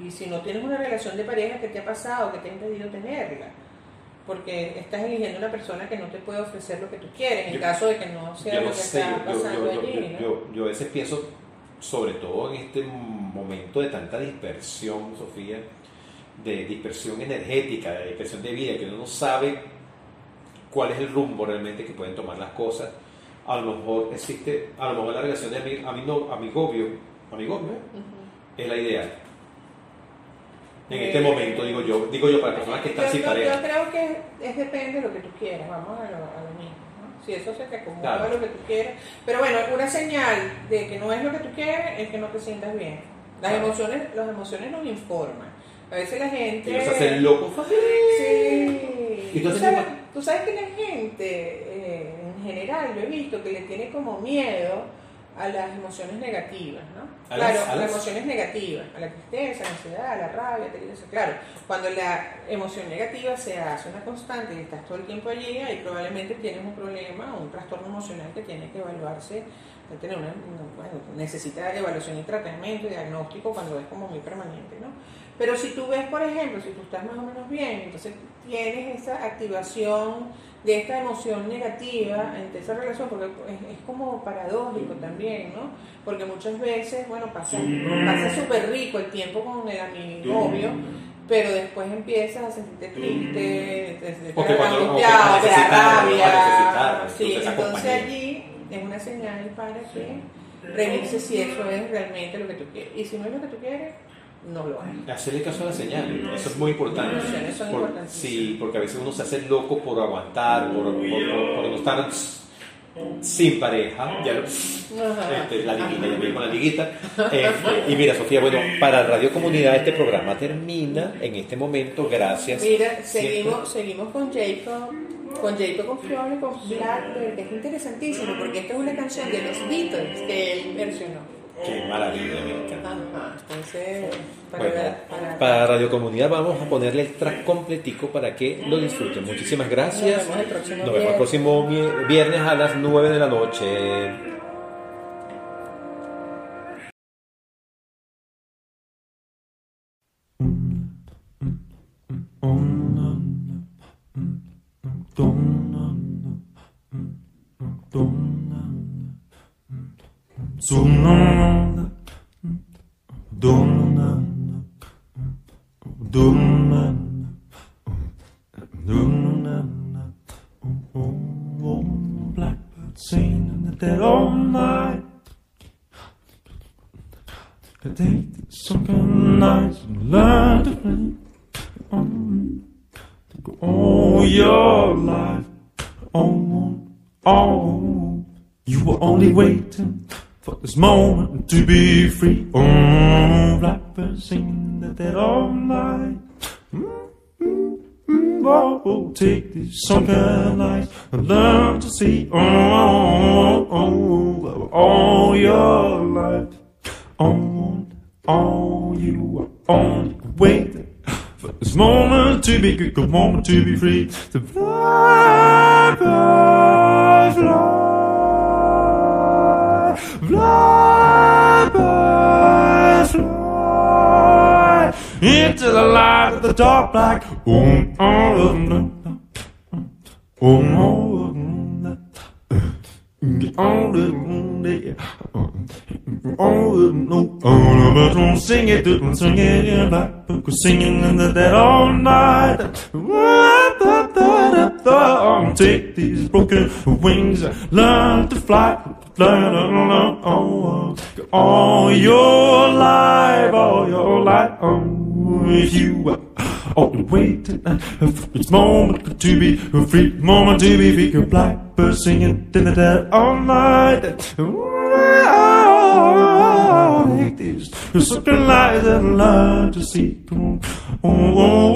[SPEAKER 2] Y si no tienes una relación de pareja, ¿qué te ha pasado? ¿Qué te ha impedido tenerla? Porque estás eligiendo una persona que no te puede ofrecer lo que tú quieres, en
[SPEAKER 1] Yo-
[SPEAKER 2] caso de que no sea lo que
[SPEAKER 1] sé,
[SPEAKER 2] está
[SPEAKER 1] yo, yo,
[SPEAKER 2] pasando
[SPEAKER 1] yo,
[SPEAKER 2] allí.
[SPEAKER 1] yo,
[SPEAKER 2] ¿no?
[SPEAKER 1] yo- yo a veces pienso, sobre todo en este momento de tanta dispersión, Sofía, de dispersión energética, de dispersión de vida, que uno no sabe cuál es el rumbo realmente que pueden tomar las cosas. A lo mejor existe, a lo mejor la relación de ami- amino- amigobio, amigobio
[SPEAKER 2] Ujú.
[SPEAKER 1] es la ideal. En este momento, digo yo, digo yo para personas que están
[SPEAKER 2] yo,
[SPEAKER 1] sin
[SPEAKER 2] yo-
[SPEAKER 1] pareja.
[SPEAKER 2] yo creo que es depende de lo que tú quieras, vamos a lo, a lo mismo. ¿no? Si eso se te acomoda
[SPEAKER 1] Claro.
[SPEAKER 2] a lo que tú quieres. Pero bueno, una señal de que no es lo que tú quieres es que no te sientas bien. Las
[SPEAKER 1] Claro.
[SPEAKER 2] emociones las emociones nos informan. A veces la gente...
[SPEAKER 1] Ellos se hacen locos.
[SPEAKER 2] Sí.
[SPEAKER 1] Y
[SPEAKER 2] tú,
[SPEAKER 1] entonces
[SPEAKER 2] sabes, tú sabes que la gente, eh, en general, yo he visto que le tiene como miedo a las emociones negativas, ¿no?
[SPEAKER 1] ¿A
[SPEAKER 2] claro,
[SPEAKER 1] las- a
[SPEAKER 2] las emociones negativas, a la tristeza, a la ansiedad, a la rabia, a. Claro, cuando la emoción negativa se hace una constante y estás todo el tiempo allí, ahí probablemente tienes un problema o un trastorno emocional que tiene que evaluarse, que tener una, una- bueno, necesita evaluación y tratamiento y diagnóstico cuando es como muy permanente, ¿no? Pero si tú ves, por ejemplo, si tú estás más o menos bien, entonces tienes esa activación de esta emoción negativa entre esa relación, porque es, es como paradójico también, ¿no? Porque muchas veces, bueno, pasa pasa súper rico el tiempo con el amigobio, pero después empiezas a sentirte triste, te angustiado,
[SPEAKER 1] porque
[SPEAKER 2] te da rabia. Sí,
[SPEAKER 1] entonces
[SPEAKER 2] allí es una señal para que revise si eso es realmente lo que tú quieres. Y si no es lo que tú quieres, no lo.
[SPEAKER 1] Hacerle caso a las señales, eso es muy importante. Por-
[SPEAKER 2] importantísimas.
[SPEAKER 1] sí, porque a veces uno se hace loco por aguantar, por, por, por- no estar sin pareja. Ya lo- este, la liguita, ya mismo la liguita. [LAUGHS] Este, y mira, Sofía, bueno, para Radio Comunidad este programa termina en este momento, gracias.
[SPEAKER 2] Mira, seguimos, seguimos con Jacob, con Jacob Confione, con Blackbird, que es interesantísimo, porque esta es una canción de los Beatles que él versionó.
[SPEAKER 1] Qué maravilla, me encanta.
[SPEAKER 2] Ajá, entonces, para,
[SPEAKER 1] Bueno,
[SPEAKER 2] para-
[SPEAKER 1] para Radio Comunidad vamos a ponerle el track completico para que lo disfruten. Muchísimas gracias.
[SPEAKER 2] Nos vemos el próximo
[SPEAKER 1] Nos vemos el próximo viernes a las 9 de la noche.
[SPEAKER 6] Blackbird singing in the dead all night. They take the sunken nights and learn to play. on. Go all your life. Oh, oh, you were only waiting for this moment to be free. Oh, blackbird singing in the dead all night. Mm-hmm. Oh, take these sunken nights and learn to see. Oh, oh, oh, all your life. Oh, oh, you are only waiting for this moment to be good, good moment to be free. To fly, fly, fly, Fly, fly into the light of the dark black. Um, all of them. Um, all of them. All of them. All of them. All of them. Don't sing it, don't sing it in a black book. Singing in the dead all night. Take these broken wings, learn to fly oh, oh, all your life, all your life, oh, you are only waiting for this moment to be a free, moment to be free, a blackbird singing in the dead all night. Take these sunken lights and learn to see. Oh, oh, oh,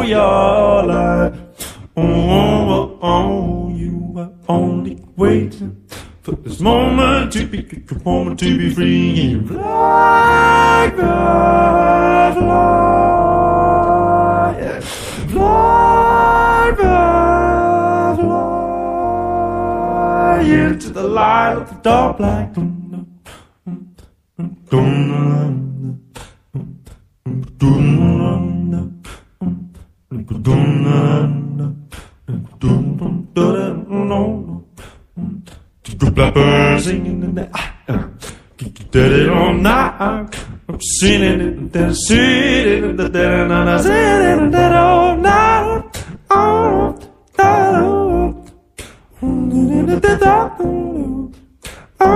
[SPEAKER 6] oh your life. Oh, oh, oh, oh, you are only waiting for this moment to be, moment to be free. Blackbird fly, fly into the light of the dark black. Singing in the did it all night. I'm singing it, then singing it, and I'm singing it all night. Oh, that oh, oh, oh,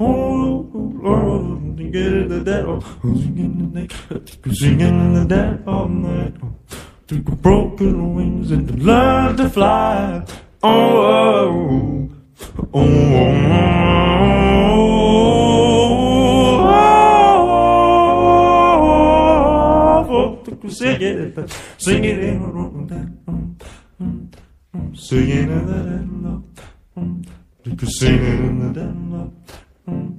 [SPEAKER 6] oh, Singing in the dead all night. Took broken wings and learned to fly. Oh, oh, oh, oh, oh, oh, Sing it, sing it in a room, sing it in the dead, you can sing it in the dead, oh,